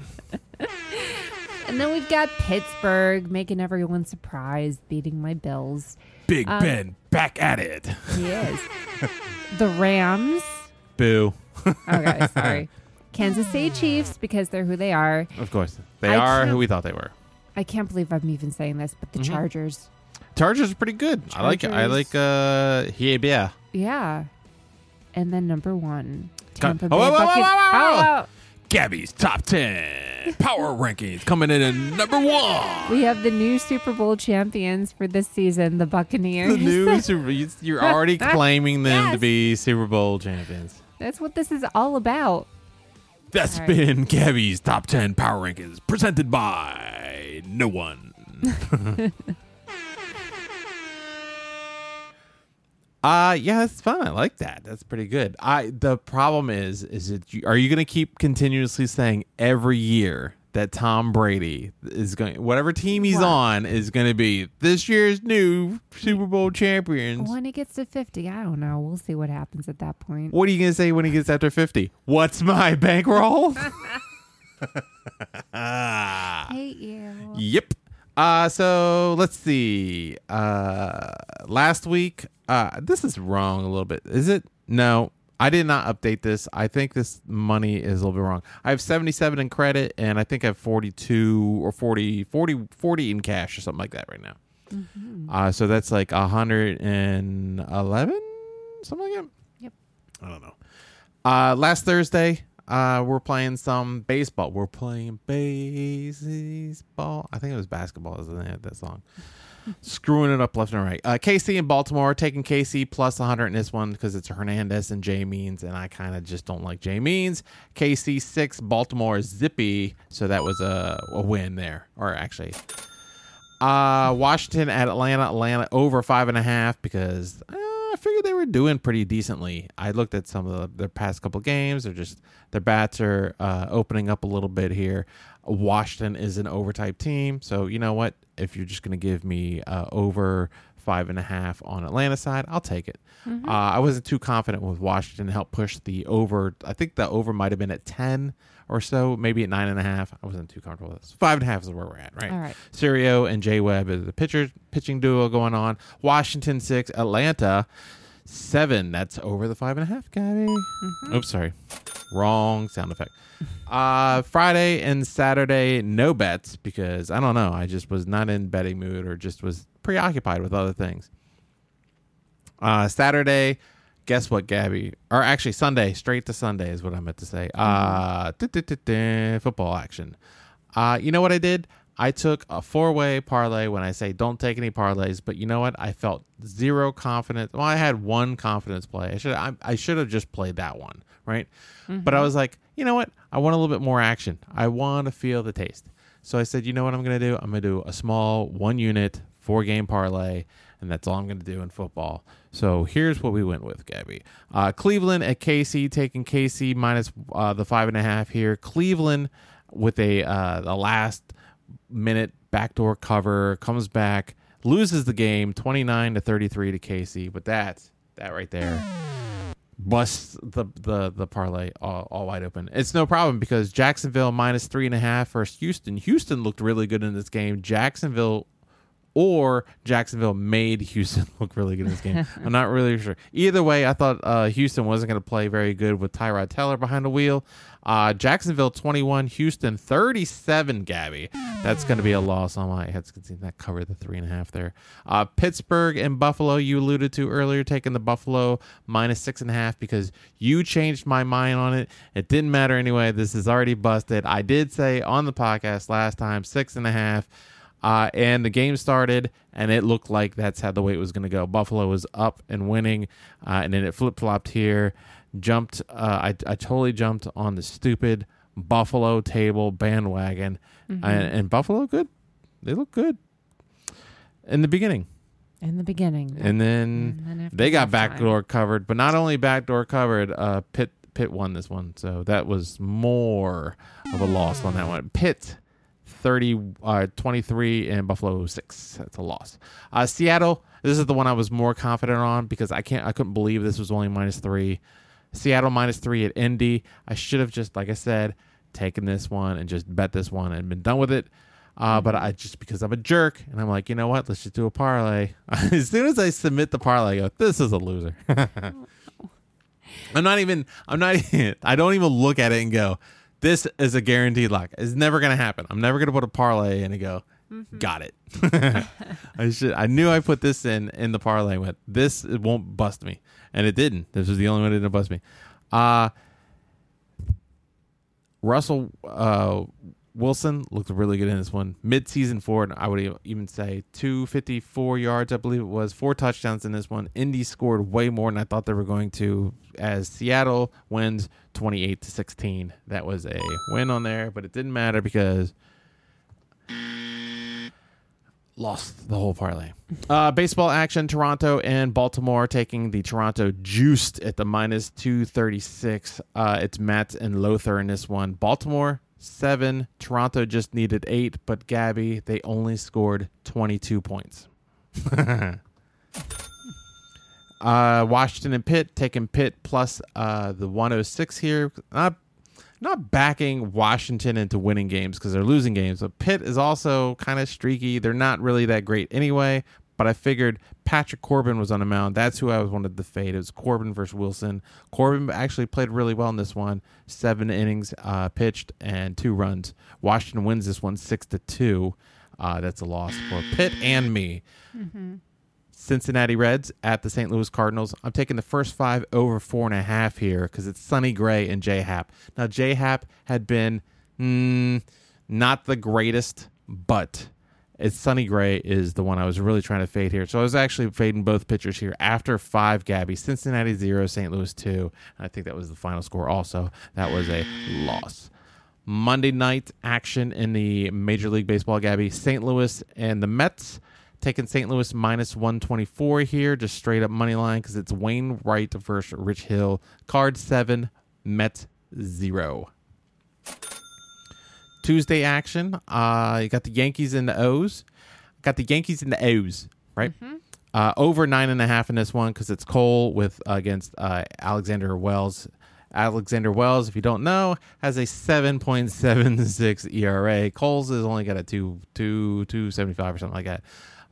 And then we've got Pittsburgh making everyone surprised, beating my Bills. Big Um, Ben back at it. He is. the Rams. Boo. Okay, sorry. Kansas City Chiefs because they're who they are. Of course. They I are who we thought they were. I can't believe I'm even saying this, but the Mhm. Chargers. Chargers are pretty good. I like it. I like uh yeah, yeah. Yeah. And then number one. Tampa Oh, Bay whoa, whoa, whoa, Buccaneers. whoa, whoa, whoa. Oh, oh. Gabby's top 10 power rankings coming in at number 1. We have the new Super Bowl champions for this season, the Buccaneers. The new Super You're already claiming them to be Super Bowl champions. That's what this is all about. That's All right. been Gabby's top 10 power rankings presented by no one. Uh yeah, that's fun. I like that. That's pretty good. I the problem is is it you, are you going to keep continuously saying every year that Tom Brady is going whatever team he's What? on is going to be this year's new Super Bowl champions? When he gets to 50, I don't know. We'll see what happens at that point. What are you going to say when he gets after 50? What's my bankroll? Hate you. Yep. Uh so let's see. Uh last week, uh this is wrong a little bit. Is it? No. I did not update this. I think this money is a little bit wrong. I have 77 in credit and I think I have 42 or 40 40 40 in cash or something like that right now. Mm-hmm. Uh so that's like 111 something like that. Yep. I don't know. Uh last Thursday, uh we're playing some baseball. We're playing baseball. I think it was basketball is the name of that song. Screwing it up left and right. Uh KC and Baltimore taking KC plus 100 in this one because it's Hernandez and Jay Means and I kind of just don't like Jay Means. KC 6, Baltimore zippy, so that was a, a win there. Or actually uh, Washington at Atlanta. Atlanta over five and a half because uh, figured they were doing pretty decently. I looked at some of the, their past couple games. They're just their bats are uh, opening up a little bit here. Washington is an overtype team, so you know what? If you're just going to give me uh, over five and a half on Atlanta side, I'll take it. Uh, I wasn't too confident with Washington to help push the over. I think the over might have been at ten or so, maybe at nine and a half. I wasn't too comfortable with this. Five and a half is where we're at, right? All right. Serio and Jay Webb is the pitcher pitching duo going on. Washington six, Atlanta seven. That's over the five and a half, Gabby. Oops, sorry, wrong sound effect. Uh, Friday and Saturday no bets because I don't know. I just was not in betting mood or just was preoccupied with other things. Uh, Saturday, guess what, Gabby? Or actually Sunday, straight to Sunday is what I meant to say. Uh, football action. Uh, you know what I did? I took a four-way parlay. When I say don't take any parlays, but you know what? I felt zero confidence. Well, I had one confidence play. I should I, I should have just played that one, right? But I was like, you know what? I want a little bit more action. I want to feel the taste. So I said, you know what I'm going to do? I'm going to do a small one unit four game parlay, and that's all I'm going to do in football. So here's what we went with, Gabby. Uh, Cleveland at KC, taking KC minus uh, the five and a half here. Cleveland with a uh, the last minute backdoor cover comes back, loses the game 29 to 33 to KC. But that's that right there busts the the the parlay all, all wide open. It's no problem because Jacksonville minus three and a half versus Houston. Houston looked really good in this game. Jacksonville or Jacksonville made Houston look really good in this game. I'm not really sure. Either way, I thought uh, Houston wasn't going to play very good with Tyrod Taylor behind the wheel. Uh, Jacksonville 21, Houston 37. Gabby, that's going to be a loss on my heads. That covered the three and a half there. Uh, Pittsburgh and Buffalo, you alluded to earlier, taking the Buffalo minus six and a half because you changed my mind on it. It didn't matter anyway. This is already busted. I did say on the podcast last time six and a half. Uh, and the game started, and it looked like that's how the way it was going to go. Buffalo was up and winning, uh, and then it flip flopped here. Jumped, uh, I, I totally jumped on the stupid Buffalo table bandwagon, and, and Buffalo good. They look good in the beginning, In the beginning. and then And then they got backdoor covered. But not only backdoor covered, uh, Pitt Pitt won this one, so that was more of a loss on that one. Pitt 30 uh 23 and buffalo 6 that's a loss uh seattle this is the one i was more confident on because i can't i couldn't believe this was only minus three seattle minus three at indy i should have just like i said taken this one and just bet this one and been done with it Uh, but I just because I'm a jerk and I'm like, you know what? Let's just do a parlay. as soon as I submit the parlay, I go, this is a loser. I'm not even. I'm not. I don't even look at it and go, this is a guaranteed lock. It's never gonna happen. I'm never gonna put a parlay in and go, got it. I should. I knew I put this in in the parlay. Went this. It won't bust me, and it didn't. This was the only one that didn't bust me. Uh Russell uh, Wilson looked really good in this one. Mid-season forward, I would even say 254 yards, I believe it was. Four touchdowns in this one. Indy scored way more than I thought they were going to. As Seattle wins 28 to 16, that was a win on there, but it didn't matter because lost the whole parlay. Uh, baseball action: Toronto and Baltimore taking the Toronto juiced at the minus two thirty six. Uh, it's Matt and Lowther in this one. Baltimore seven. Toronto just needed eight, but Gabby they only scored twenty two points. uh, Washington and Pitt taking Pitt plus uh, the one hundred six here. Not not backing Washington into winning games because they're losing games. But Pitt is also kind of streaky. They're not really that great anyway. But I figured Patrick Corbin was on the mound. That's who I was wanted to fade. It was Corbin versus Wilson. Corbin actually played really well in this one. Seven innings uh, pitched and two runs. Washington wins this one six to two. Uh, that's a loss for Pitt and me. Cincinnati Reds at the St. Louis Cardinals. I'm taking the first five over four and a half here because it's Sonny Gray and J Happ. Now, J Happ had been mm, not the greatest, but it's Sonny Gray is the one I was really trying to fade here. So I was actually fading both pitchers here after five Gabby. Cincinnati zero, St. Louis two. And I think that was the final score also. That was a loss. Monday night action in the Major League Baseball, Gabby. St. Louis and the Mets taking St. Louis minus 124 here, just straight up money line because it's Wainwright versus Rich Hill. Card seven, Mets zero. Tuesday action, uh, you got the Yankees and the O's. Got the Yankees and the O's, right? Uh, over nine and a half in this one because it's Cole with uh, against uh, Alexander Wells. Alexander Wells, if you don't know, has a 7.76 ERA. Cole's has only got a two two two seventy five or something like that.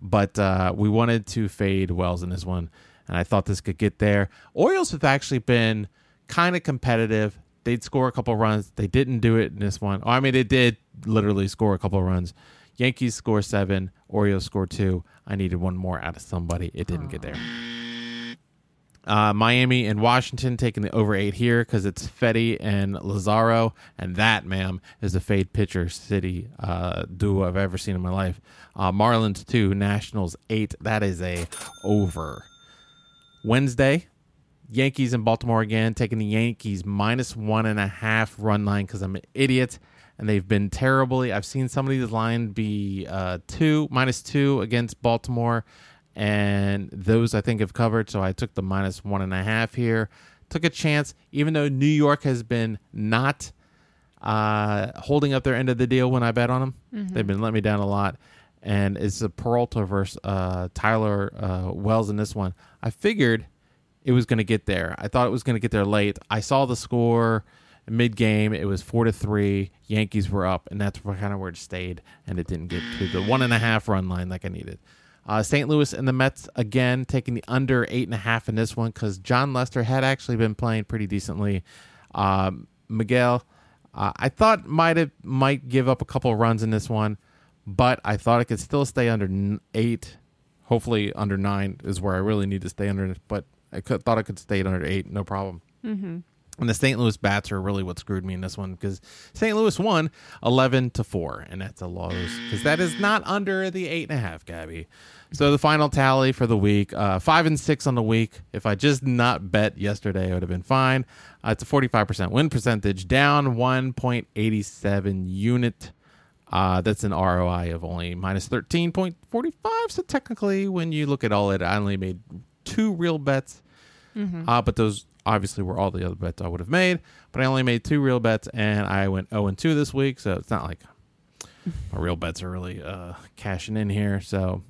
But uh, we wanted to fade Wells in this one, and I thought this could get there. Orioles have actually been kind of competitive. They'd score a couple runs. They didn't do it in this one. Oh, I mean, they did literally score a couple runs. Yankees score seven. Orioles score two. I needed one more out of somebody. It didn't get there. Uh, Miami and Washington taking the over eight here because it's Fedde and Luzardo, and that, ma'am, is the fade pitcher city uh, duo I've ever seen in my life. Uh, Marlins two, Nationals eight. That is a over. Wednesday, Yankees in Baltimore again, taking the Yankees minus one and a half run line because I'm an idiot and they've been terribly. I've seen some of these line be uh, two minus two against Baltimore, and those I think have covered. So I took the minus one and a half here. Took a chance, even though New York has been not uh, holding up their end of the deal when I bet on them. They've been letting me down a lot. And it's a Peralta versus uh, Tyler uh, Wells in this one. I figured it was going to get there. I thought it was going to get there late. I saw the score mid game. It was four to three. Yankees were up, and that's kind of where it stayed. And it didn't get to the one and a half run line like I needed. Uh, St. Louis and the Mets again taking the under eight and a half in this one because Jon Lester had actually been playing pretty decently. Um, Miguel, uh, I thought might have might give up a couple runs in this one, but I thought it could still stay under eight. Hopefully, under nine is where I really need to stay under. But I could, thought I could stay under eight, no problem. And the St. Louis bats are really what screwed me in this one because St. Louis won 11 to 4, and that's a loss because that is not under the 8.5, Gabby. So the final tally for the week, uh, 5 and 6 on the week. If I just not bet yesterday, it would have been fine. Uh, it's a 45% win percentage, down 1.87 unit. Uh, that's an ROI of only minus 13.45. So technically, when you look at all it, I only made two real bets. Uh, but those obviously were all the other bets I would have made. But I only made two real bets, and I went 0 and 2 this week. So it's not like my real bets are really uh, cashing in here. So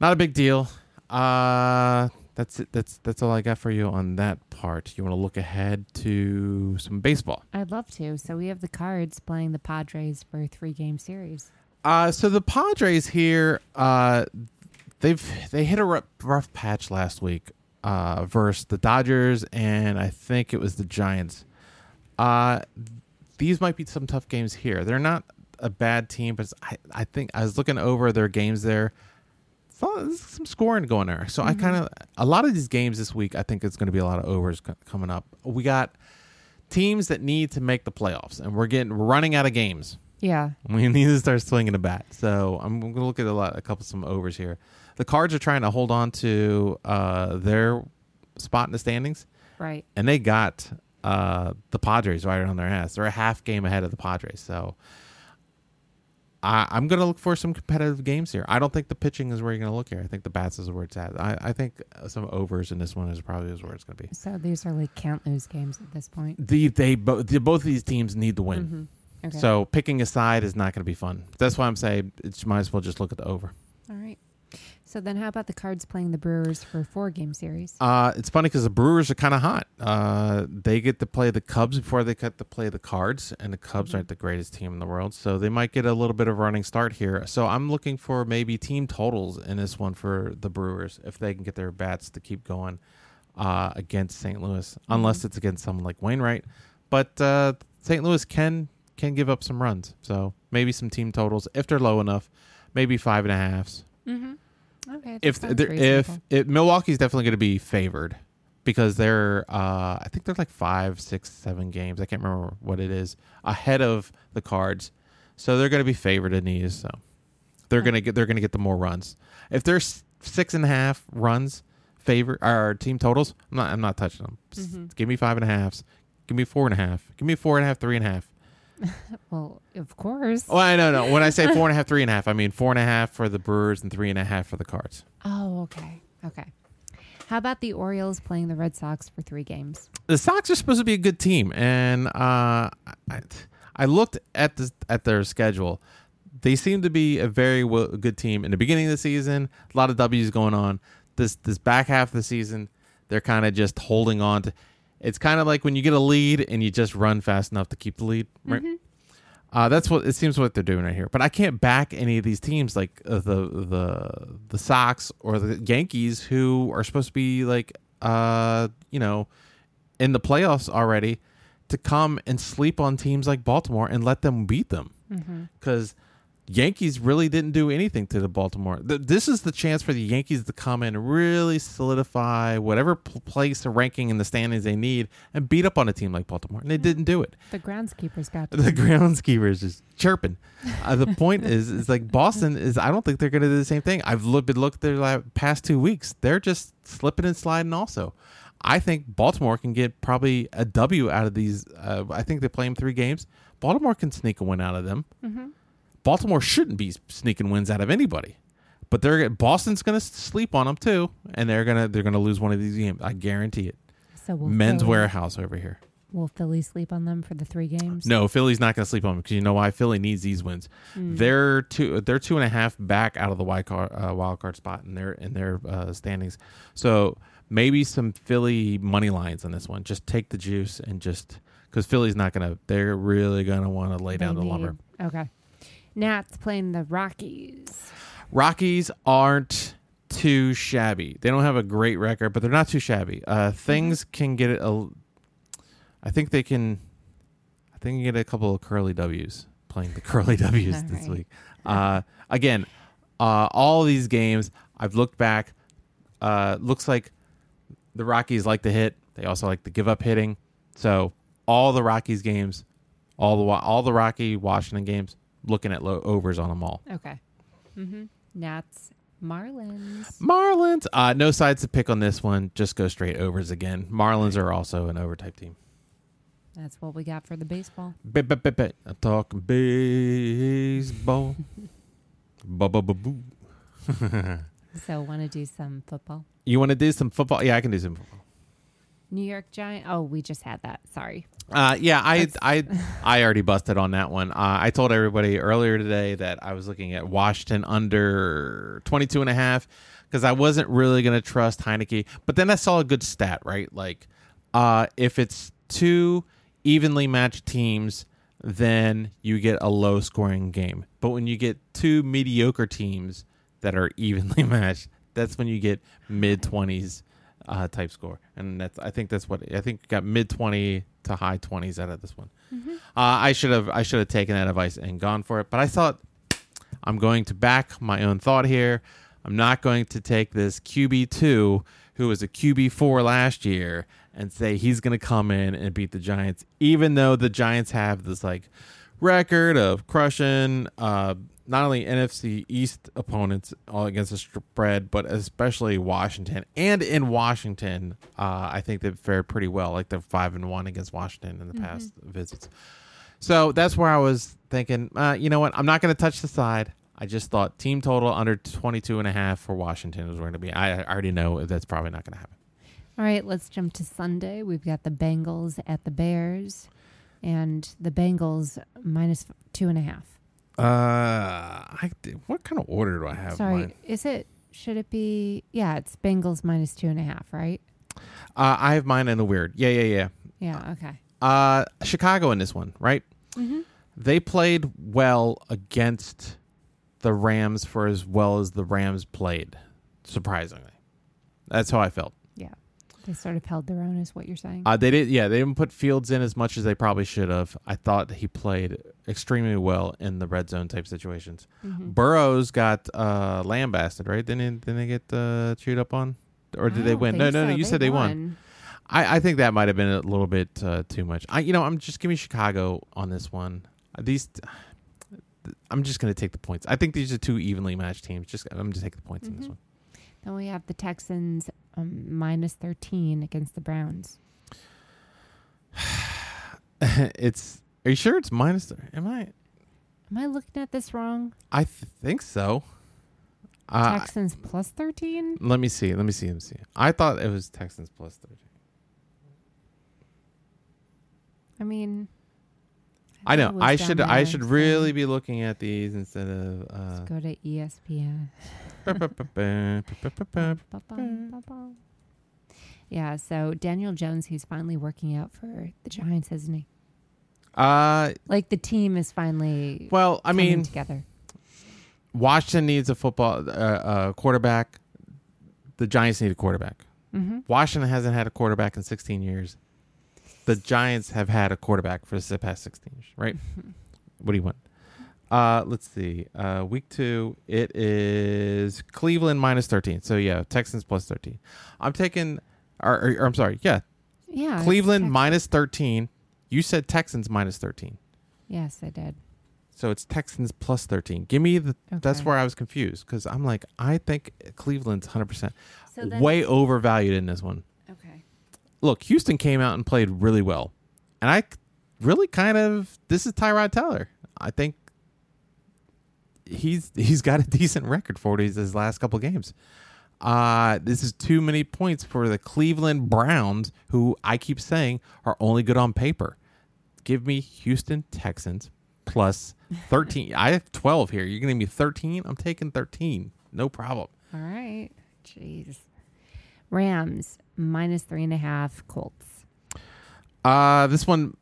not a big deal. Uh, that's it. That's that's all I got for you on that part. You want to look ahead to some baseball. I'd love to. So we have the Cards playing the Padres for a three game series. Uh, so the Padres here, uh, they've they hit a rough, rough patch last week uh, versus the Dodgers and I think it was the Giants. Uh, these might be some tough games here. They're not a bad team, but I I think I was looking over their games there. Some scoring going there. So I kind of a lot of these games this week. I think it's going to be a lot of overs co- coming up. We got teams that need to make the playoffs, and we're getting we're running out of games. Yeah. We need to start swinging a bat. So I'm going to look at a lot, a couple of some overs here. The Cards are trying to hold on to uh, their spot in the standings, Right. and they got uh, the Padres right on their ass. They're a half game ahead of the Padres. So I, I'm going to look for some competitive games here. I don't think the pitching is where you're going to look here. I think the bats is where it's at. I, I think some overs in this one is probably is where it's going to be. So these are like can't lose games at this point. The they bo- the, both of these teams need to win. Mhm. Okay. So picking a side is not going to be fun. That's why I'm saying it's might as well just look at the over. All right. So then, how about the Cards playing the Brewers for a four game series? Uh, it's funny because the Brewers are kind of hot. Uh, they get to play the Cubs before they get to play the Cards, and the Cubs aren't the greatest team in the world, so they might get a little bit of running start here. So I'm looking for maybe team totals in this one for the Brewers if they can get their bats to keep going uh, against St. Louis, unless it's against someone like Wainwright. But uh, St. Louis can can give up some runs, so maybe some team totals if they're low enough, maybe five and a halves. Mm-hmm. Okay. if they're, if it, Milwaukee's definitely going to be favored because they're uh, I think they're like five, six, seven games. I can't remember what it is ahead of the Cards, so they're going to be favored in these. So they're going to get they're going to get the more runs. If there's six and a half runs favor our team totals, I'm not I'm not touching them. Mhm. Give me five and a halves. Give me four and a half. Give me four and a half, three and a half. well, of course. Oh, I know, no. When I say four and a half, three and a half, I mean four and a half for the Brewers and three and a half for the Cards. Oh, okay. Okay. How about the Orioles playing the Red Sox for three games? the Sox are supposed to be a good team, and uh, I, I looked at the at their schedule. They seem to be a very good team in the beginning of the season. A lot of W's going on. This this back half of the season, they're kind of just holding on to. It's kind of like when you get a lead and you just run fast enough to keep the lead, right? Uh, that's what it seems what they're doing right here. But I can't back any of these teams like uh, the the the Sox or the Yankees who are supposed to be like uh you know in the playoffs already to come and sleep on teams like Baltimore and let them beat them Mm-hmm. Yankees really didn't do anything to the Baltimore. Th- this is the chance for the Yankees to come in and really solidify whatever pl- place or ranking in the standings they need and beat up on a team like Baltimore, and they didn't do it The groundskeepers got to the groundskeepers just chirping. Uh, the point is, is like Boston is. I don't think they're going to do the same thing. I've looked, been looked at their la- past two weeks. They're just slipping and sliding. Also, I think Baltimore can get probably a W out of these. Uh, I think they play them three games. Baltimore can sneak a win out of them. Mm-hmm. Baltimore shouldn't be sneaking wins out of anybody. But they're Boston's going to sleep on them too, and they're gonna they're gonna lose one of these games. I guarantee it. So we'll Men's Philly, warehouse over here. Will Philly sleep on them for the three games? No, Philly's not going to sleep on them because you know why? Philly needs these wins. Mm. They're two. They're two and a half back out of the wild card, uh, wild card spot in their in their uh, standings. So maybe some Philly money lines on this one. Just take the juice and just because Philly's not going to. They're really going to want to lay They down the need- lumber. Okay. Nats playing the Rockies. Rockies aren't too shabby. They don't have a great record, but they're not too shabby. Uh, things can get it. A, I think they can. I think you get a couple of curly W's playing the curly W's All this right. week. Uh, again, uh, all these games I've looked back. Uh, looks like the Rockies like to hit. They also like to give up hitting. So all the Rockies games, all the all the Rocky Washington games, looking at low overs on them all. Okay. Mm-hmm. Nats, Marlins. Marlins. Uh, no sides to pick on this one. Just go straight overs again. Marlins are also an over type team. That's what we got for the baseball. Bet, bet, bet, bet. I'm talking baseball. ba, ba, ba, boo. So, want to do some football? You want to do some football? Yeah, I can do some football. New York Giant. Oh, we just had that. Sorry. Uh, yeah, I, That's- I, I already busted on that one. Uh, I told everybody earlier today that I was looking at Washington under 22 and a half because I wasn't really going to trust Heinicke. But then I saw a good stat, right? Like, uh, if it's two evenly matched teams, then you get a low scoring game. But when you get two mediocre teams that are evenly matched, that's when you get mid 20s uh, type score, and that's I think that's what I think got mid twenty to high twenties out of this one. Uh, I should have I should have taken that advice and gone for it, but I thought I'm going to back my own thought here. I'm not going to take this QB two who was a QB four last year and say he's going to come in and beat the Giants, even though the Giants have this like record of crushing uh, not only NFC East opponents all against the spread, but especially Washington. And in Washington, uh, I think they've fared pretty well. Like they're five and one against Washington in the past visits. So that's where I was thinking, uh, you know what? I'm not going to touch the side. I just thought team total under 22 and a half for Washington was going to be. I, I already know that's probably not going to happen. All right, let's jump to Sunday. We've got the Bengals at the Bears, and the Bengals two and a half. Uh, I, what kind of order do I have? Sorry, mine? is it? Should it be? Yeah, it's Bengals minus two and a half, right? Uh, I have mine in the weird. Yeah, yeah, yeah. Yeah. Okay. Uh, Chicago in this one, right? Mm-hmm. They played well against the Rams for as well as the Rams played. Surprisingly, that's how I felt. They sort of held their own, is what you're saying. Uh, they did, yeah. They didn't put Fields in as much as they probably should have. I thought he played extremely well in the red zone type situations. Mhm. Burrows got uh, lambasted, right? Didn't didn't they get uh, chewed up on, or did they win? No, no, no. You They said they won. I, I think that might have been a little bit uh, too much. I, you know, I'm just giving Chicago on this one. Uh, These, I'm just going to take the points. I think these are two evenly matched teams. Just I'm just taking the points in this Mhm. one. Then we have the Texans um, minus thirteen against the Browns. it's. Are you sure it's minus? th- Am I? Am I looking at this wrong? I th- think so. Uh, Texans plus thirteen. let me see. Let me see. Let me see. I thought it was Texans plus 13. I mean, I know. I should. I should really be looking at these instead of. Let's Uh, go to ESPN. Yeah, so Daniel Jones, he's finally working out for the Giants, isn't he? uh, Like the team is finally well, I mean, together. Washington needs a football uh, uh, quarterback. The Giants need a quarterback. Mm-hmm. Washington hasn't had a quarterback in 16 years. The Giants have had a quarterback for the past 16 years, right? What do you want? Uh, let's see. Uh, week two, it is Cleveland minus 13. So yeah, Texans plus 13. I'm taking, or, or, or I'm sorry, yeah, Yeah, Cleveland minus 13. You said Texans minus 13. Yes, I did. So it's Texans plus 13. Give me the. That's where I was confused because I'm like, I think Cleveland's 100% So way overvalued in this one. Look, Houston came out and played really well. And I really kind of. This is Tyrod Taylor. I think he's he's got a decent record for his, his last couple games. Uh, this is too many points for the Cleveland Browns, who I keep saying are only good on paper. Give me Houston Texans plus 13. I have 12 here. You're going to give me 13? I'm taking 13. No problem. All right. Jeez. Rams minus three and a half. Colts. Uh, this one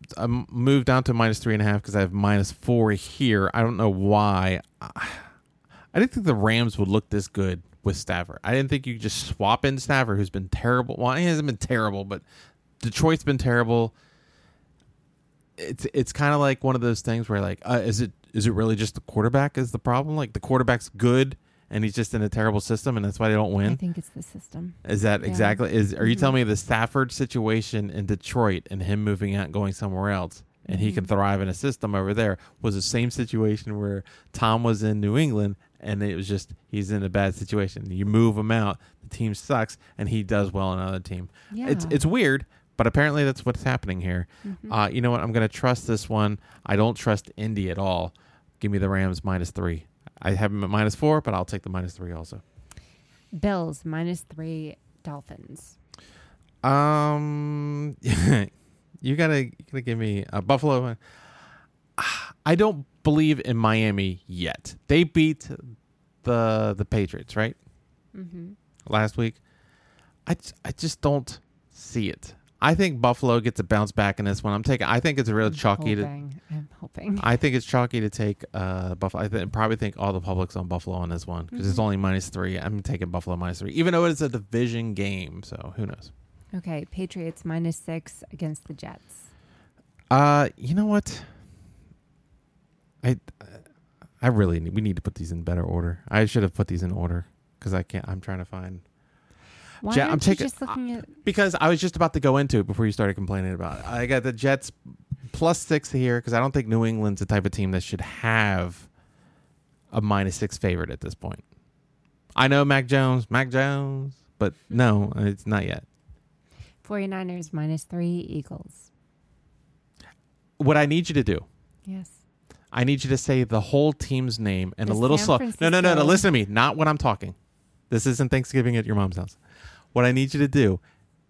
moved down to minus three and a half because I have minus four here. I don't know why. I didn't think the Rams would look this good with Stafford. I didn't think you could just swap in Stafford, who's been terrible. Well, he hasn't been terrible, but Detroit's been terrible. It's it's kind of like one of those things where like, uh, is it is it really just the quarterback is the problem? Like the quarterback's good and he's just in a terrible system, and that's why they don't win. I think it's the system. Is that Yeah. exactly? Is are you Mhm. telling me the Stafford situation in Detroit and him moving out and going somewhere else, and he can thrive in a system over there was the same situation where Tom was in New England and it was just he's in a bad situation. You move him out, the team sucks, and he does well on another team. Yeah. It's it's weird, but apparently that's what's happening here. Mhm. Uh, you know what? I'm going to trust this one. I don't trust Indy at all. Give me the Rams minus three. I have them at minus four, but I'll take the minus three also. Bills minus three. Dolphins. Um, you gotta you gotta give me a Buffalo. I don't believe in Miami yet. They beat the the Patriots right Mm-hmm. last week. I I just don't see it. I think Buffalo gets a bounce back in this one. I'm taking. I think it's a real chalky to. I'm hoping. I think it's chalky to take uh Buffalo. I th- probably think all the public's on Buffalo on this one because it's Mhm. only minus three. I'm taking Buffalo minus three, even though it's a division game. So who knows? Okay, Patriots minus six against the Jets. Uh, you know what? I I really need. We need to put these in better order. I should have put these in order because I can't. I'm trying to find Why aren't I'm taking- just looking at? because I was just about to go into it before you started complaining about it. I got the Jets plus six here because I don't think New England's the type of team that should have a minus six favorite at this point. I know Mac Jones, Mac Jones, but hmm. no, it's not yet. 49ers minus three, Eagles. What I need you to do, Yes. I need you to say the whole team's name and a little San slow. No, no, no, no. Listen to me. Not when I'm talking. This isn't Thanksgiving at your mom's house. What I need you to do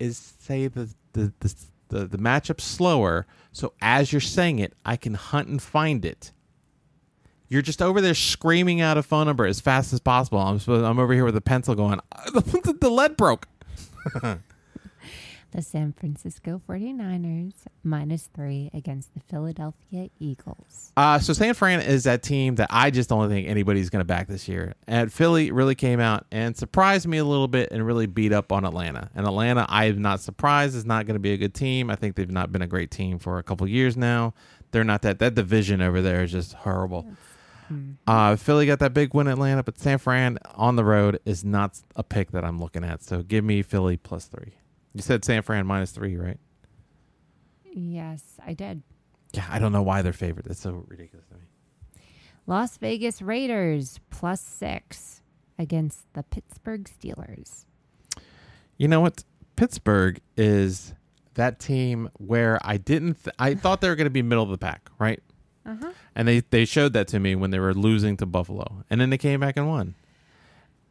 is say the the the the, the matchup slower, so as you're saying it, I can hunt and find it. You're just over there screaming out a phone number as fast as possible. I'm I'm over here with a pencil going. the, the lead broke. The San Francisco 49ers minus three against the Philadelphia Eagles. Uh, so San Fran is that team that I just don't think anybody's going to back this year. And Philly really came out and surprised me a little bit and really beat up on Atlanta. And Atlanta, I'm not surprised, is not going to be a good team. I think they've not been a great team for a couple years now. They're not that. That division over there is just horrible. Hmm. Uh, Philly got that big win at Atlanta, but San Fran on the road is not a pick that I'm looking at. So give me Philly plus three. You said San Fran minus three, right? Yes, I did. Yeah, I don't know why they're favored. That's so ridiculous to me. Las Vegas Raiders plus six against the Pittsburgh Steelers. You know what? Pittsburgh is that team where I didn't. Th- I thought they were going to be middle of the pack, right? Uh huh. And they they showed that to me when they were losing to Buffalo, and then they came back and won.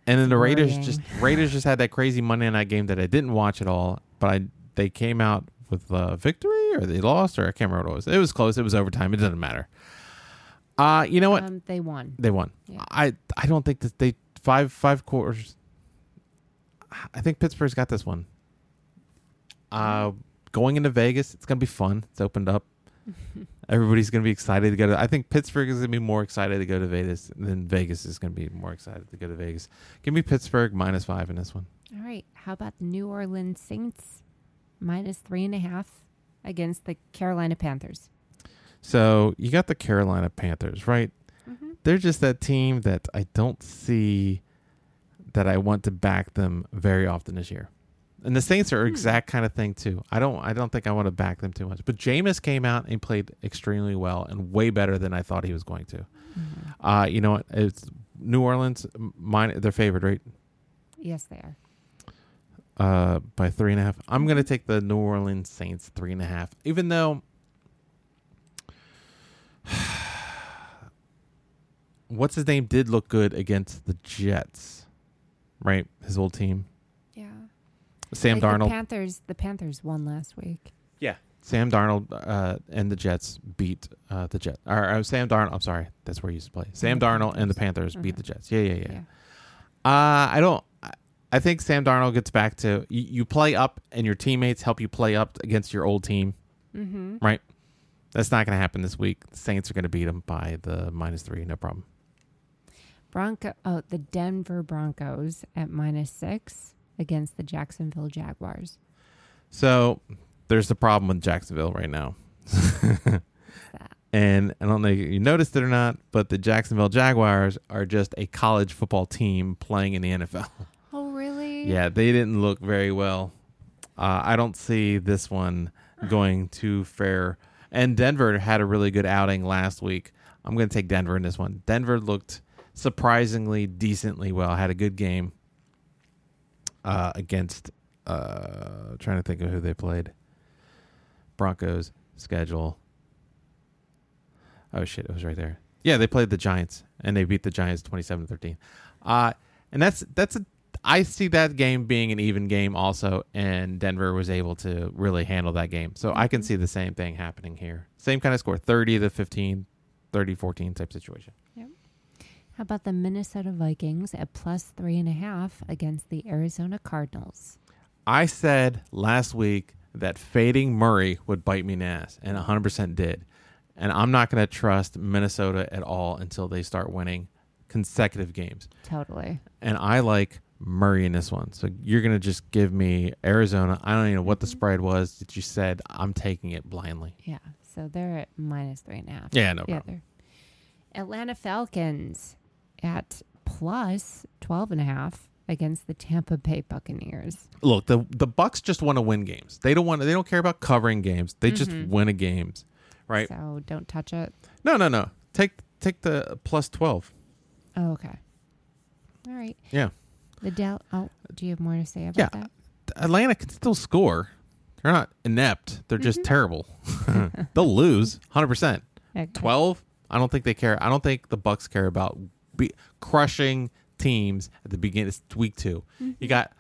And then the Raiders just Raiders just had that crazy Monday night game that I didn't watch at all, but I they came out with a victory or they lost or I can't remember what it was. It was close. It was overtime. It doesn't matter. Uh, you know what? Um, they won. They won. Yeah. I I don't think that they five five quarters. I think Pittsburgh's got this one. Uh, going into Vegas, it's gonna be fun. It's opened up. Everybody's gonna be excited to go to. I think Pittsburgh is gonna be more excited to go to Vegas than Vegas is gonna be more excited to go to Vegas. Give me Pittsburgh minus five in this one. All right. How about the New Orleans Saints minus three and a half against the Carolina Panthers? So you got the Carolina Panthers, right? Mm-hmm. They're just that team that I don't see that I want to back them very often this year. And the Saints are Hmm. exact kind of thing too. I don't I don't think I want to back them too much. But Jameis came out and played extremely well and way better than I thought he was going to. Mm-hmm. Uh, you know what? It's New Orleans mine they're favored, right? Yes, they are. Uh by three and a half. I'm gonna take the New Orleans Saints three and a half. Even though what's his name did look good against the Jets. Right? His old team. Yeah. Sam Like The Darnold. Panthers. The Panthers won last week. Yeah. Sam Darnold uh, and the Jets beat uh, the Jets. Or uh, Sam Darnold. I'm sorry, that's where he used to play. Sam the Darnold and the Panthers. Panthers beat Mhm. the Jets. Yeah, yeah, yeah. Uh, I don't. I- I think Sam Darnold gets back to you, you play up, and your teammates help you play up against your old team. Mm-hmm. Right. That's not going to happen this week. The Saints are going to beat them by the minus three. No problem. Bronco. Oh, the Denver Broncos at minus six against the Jacksonville Jaguars. So there's the problem with Jacksonville right now. And I don't know if you noticed it or not, but the Jacksonville Jaguars are just a college football team playing in the NFL. Oh, really? Yeah, they didn't look very well. Uh, I don't see this one going too fair. And Denver had a really good outing last week. I'm going to take Denver in this one. Denver looked surprisingly decently well. Had a good game uh, against. Uh, trying to think of who they played. Broncos schedule. Oh shit! It was right there. Yeah, they played the Giants and they beat the Giants 27-13. Uh, and that's that's a I see that game being an even game also, and Denver was able to really handle that game. So I can Mhm. see the same thing happening here. Same kind of score, 30 to 15, 30 14 type situation. How about the Minnesota Vikings at plus three and a half against the Arizona Cardinals? I said last week that fading Murray would bite me in the ass, and 100% did. And I'm not going to trust Minnesota at all until they start winning consecutive games. Totally. And I like Murray in this one. So you're going to just give me Arizona. I don't even know what the Mhm. spread was that you said. I'm taking it blindly. Yeah. So they're at minus three and a half. Yeah, no problem. Atlanta Falcons at plus 12 and a half against the Tampa Bay Buccaneers. Look, the the Bucs just want to win games. They don't want they don't care about covering games. They just Mhm. win a games. Right? So don't touch it. No, no, no. Take take the plus 12. Oh, okay. All right. Yeah. The Dell. Oh, do you have more to say about Yeah. that? Atlanta can still score. They're not inept. They're just Mhm. terrible. They'll lose 100%. Okay. 12, I don't think they care. I don't think the Bucs care about be, crushing teams at the beginning. It's week 2. Mhm. You got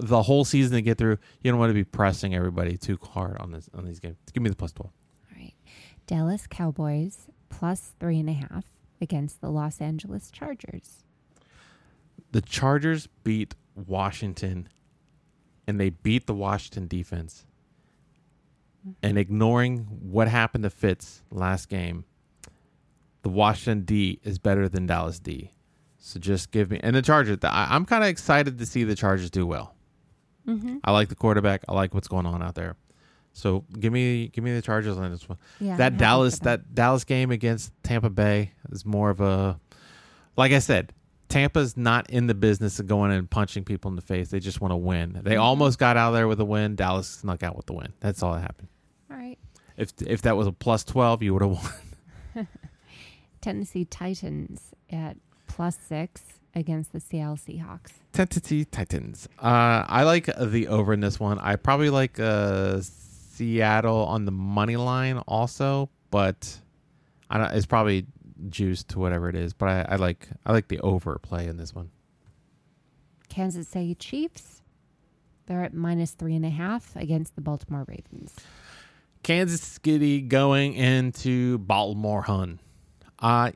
the whole season to get through. You don't want to be pressing everybody too hard on this on these games. Give me the plus 12. All right. Dallas Cowboys plus three and a half against the Los Angeles Chargers. The Chargers beat Washington and they beat the Washington defense. And ignoring what happened to Fitz last game, the Washington D is better than Dallas D. So just give me and the Chargers. I, I'm kind of excited to see the Chargers do well. Mm-hmm. I like the quarterback. I like what's going on out there. So give me give me the Chargers on this one. Yeah. I'm that Dallas for them. that Dallas game against Tampa Bay is more of a like I said, Tampa's not in the business of going and punching people in the face. They just want to win. They Mhm. almost got out of there with a win. Dallas snuck out with the win. That's all that happened. All right. If if that was a plus twelve, you would have won. Tennessee Titans at plus six against the Seattle Seahawks. Tennessee Titans. Uh, I like the over in this one. I probably like uh, Seattle on the money line also, but I don't. It's probably juiced to whatever it is. But I, I like I like the over play in this one. Kansas City Chiefs. They're at minus three and a half against the Baltimore Ravens. Kansas City going into Baltimore Hun. Uh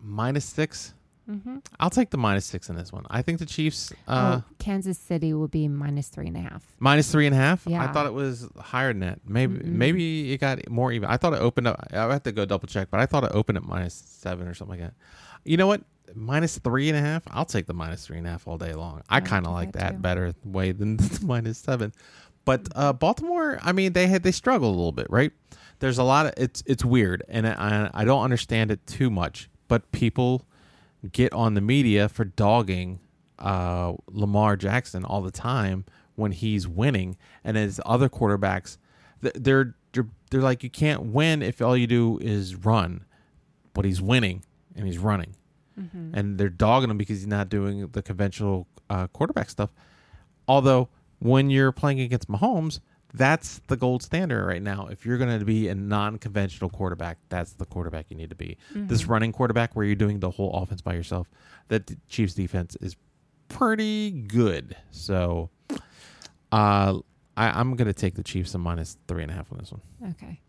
minus six. Mm-hmm. I'll take the minus six in this one. I think the Chiefs uh oh, Kansas City will be minus three and a half. minus three and a half. Yeah. I thought it was higher than that. Maybe Mm-mm. maybe it got more even. I thought it opened up I have to go double check, but I thought it opened at minus seven or something like that. You know what? Minus three and a half. I'll take the minus three and a half all day long. I I'll kind of like that better way than the minus seven. But uh, Baltimore, I mean, they had they struggled a little bit, right? There's a lot of it's it's weird, and I I don't understand it too much. But people get on the media for dogging uh, Lamar Jackson all the time when he's winning, and as other quarterbacks, they're they're they're like you can't win if all you do is run, but he's winning and he's running Mm-hmm. and they're dogging him because he's not doing the conventional uh, quarterback stuff. Although when you're playing against Mahomes, that's the gold standard right now. If you're going to be a non-conventional quarterback, that's the quarterback you need to be. This Mhm. running quarterback where you're doing the whole offense by yourself, that Chiefs defense is pretty good. So, uh, I, I'm going to take the Chiefs a minus three and a half on this one. Okay.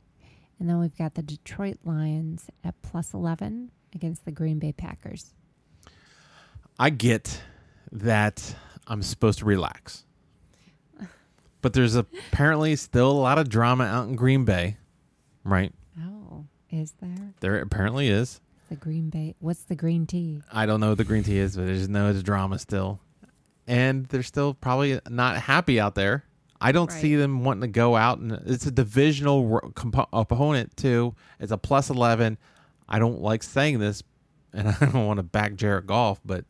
And then we've got the Detroit Lions at plus 11 against the Green Bay Packers. I get that I'm supposed to relax. But there's apparently still a lot of drama out in Green Bay, right? Oh, is there? There apparently is. The Green Bay. What's the green tea? I don't know what the green tea is, but there's no drama still. And they're still probably not happy out there. I don't see them wanting to go out and it's a divisional compo- opponent too. It's a plus 11. I don't like saying this and I don't want to back Jared Goff, but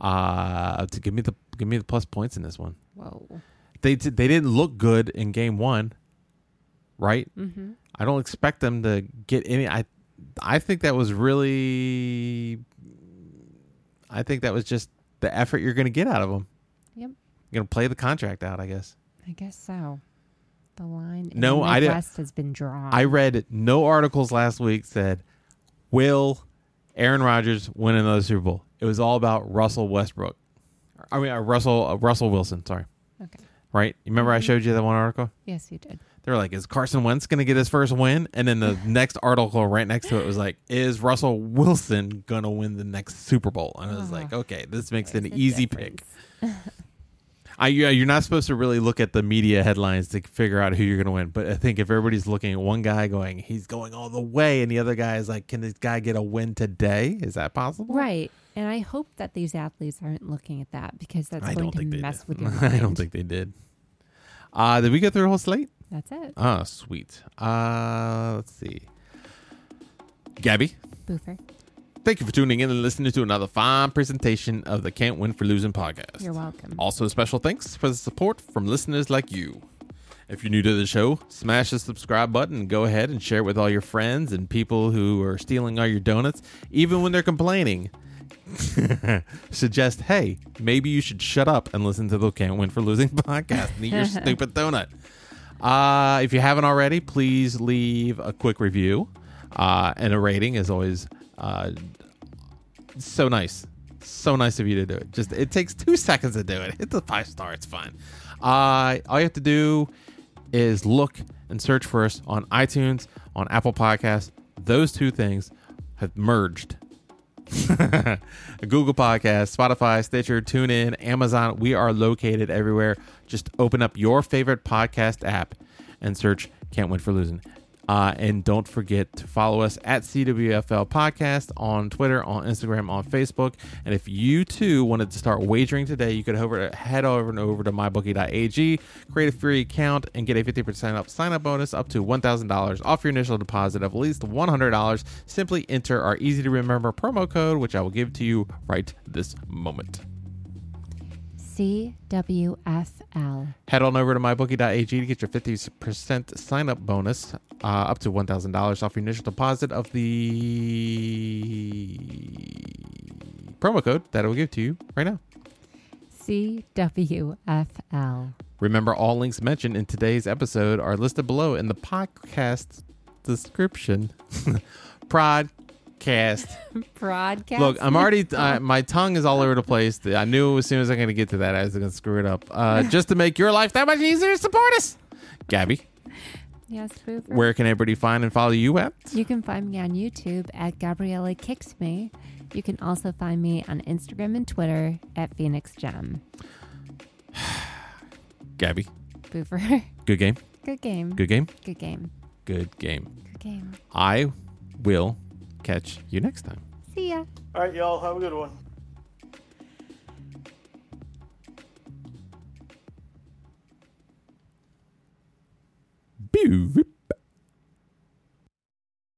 uh to give me the give me the plus points in this one. Whoa. They did, they didn't look good in game one, right? Mm-hmm. I don't expect them to get any. I I think that was really. I think that was just the effort you're going to get out of them. Yep. You're going to play the contract out, I guess. I guess so. The line in No, the I didn't- has been drawn. I read no articles last week said, "Will Aaron Rodgers win another Super Bowl?" It was all about Russell Westbrook. I mean, uh, Russell uh, Russell Wilson. Sorry. Right. You remember I Mhm. showed you that one article? Yes, you did. They were like, "Is Carson Wentz going to get his first win?" And then the next article right next to it was like, "Is Russell Wilson going to win the next Super Bowl?" And I was Ah. like, "Okay, this makes it an easy pick." I yeah, you're not supposed to really look at the media headlines to figure out who you're going to win. But I think if everybody's looking at one guy going, he's going all the way, and the other guy is like, "Can this guy get a win today? Is that possible?" Right. And I hope that these athletes aren't looking at that because that's I going to mess with your mind. I don't think they did. Uh, did we get through the whole slate? That's it. Ah, sweet. Uh, let's see. Gabby, Boofer, thank you for tuning in and listening to another fine presentation of the Can't Win for Losing podcast. you're welcome. Also, special thanks for the support from listeners like you. If you're new to the show, smash the subscribe button and go ahead and share it with all your friends and people who are stealing all your donuts, even when they're complaining. Suggest, hey, maybe you should shut up and listen to the Can't Win for Losing podcast and eat your stupid donut. Uh, if you haven't already, please leave a quick review uh, and a rating is always uh, so nice. So nice of you to do it. Just it takes two seconds to do it. It's a five star. It's fine. Uh, all you have to do is look and search for us on iTunes, on Apple Podcasts. Those two things have merged. Google Podcast, Spotify, Stitcher, TuneIn, Amazon. We are located everywhere. Just open up your favorite podcast app and search Can't Win for Losing. Uh, and don't forget to follow us at CWFL Podcast on Twitter, on Instagram, on Facebook. And if you too wanted to start wagering today, you could over, head over and over to mybookie.ag, create a free account, and get a 50% up sign up bonus up to $1,000 off your initial deposit of at least $100. Simply enter our easy to remember promo code, which I will give to you right this moment. CWFL. Head on over to mybookie.ag to get your 50% sign up bonus uh, up to $1,000 off your initial deposit of the promo code that I will give to you right now. CWFL. Remember, all links mentioned in today's episode are listed below in the podcast description. Podcast. Broadcast. Look, I'm already, uh, my tongue is all over the place. I knew as soon as I'm going to get to that, I was going to screw it up. Uh, just to make your life that much easier, support us. Gabby, Yes, Boofer. where can everybody find and follow you at? You can find me on YouTube at Gabriella Kicks Me. You can also find me on Instagram and Twitter at Phoenix Gem. Gabby, Boofer. good game. Good game. Good game. Good game. Good game. Good game. I will catch you next time. See ya. All right, y'all. Have a good one. Boo.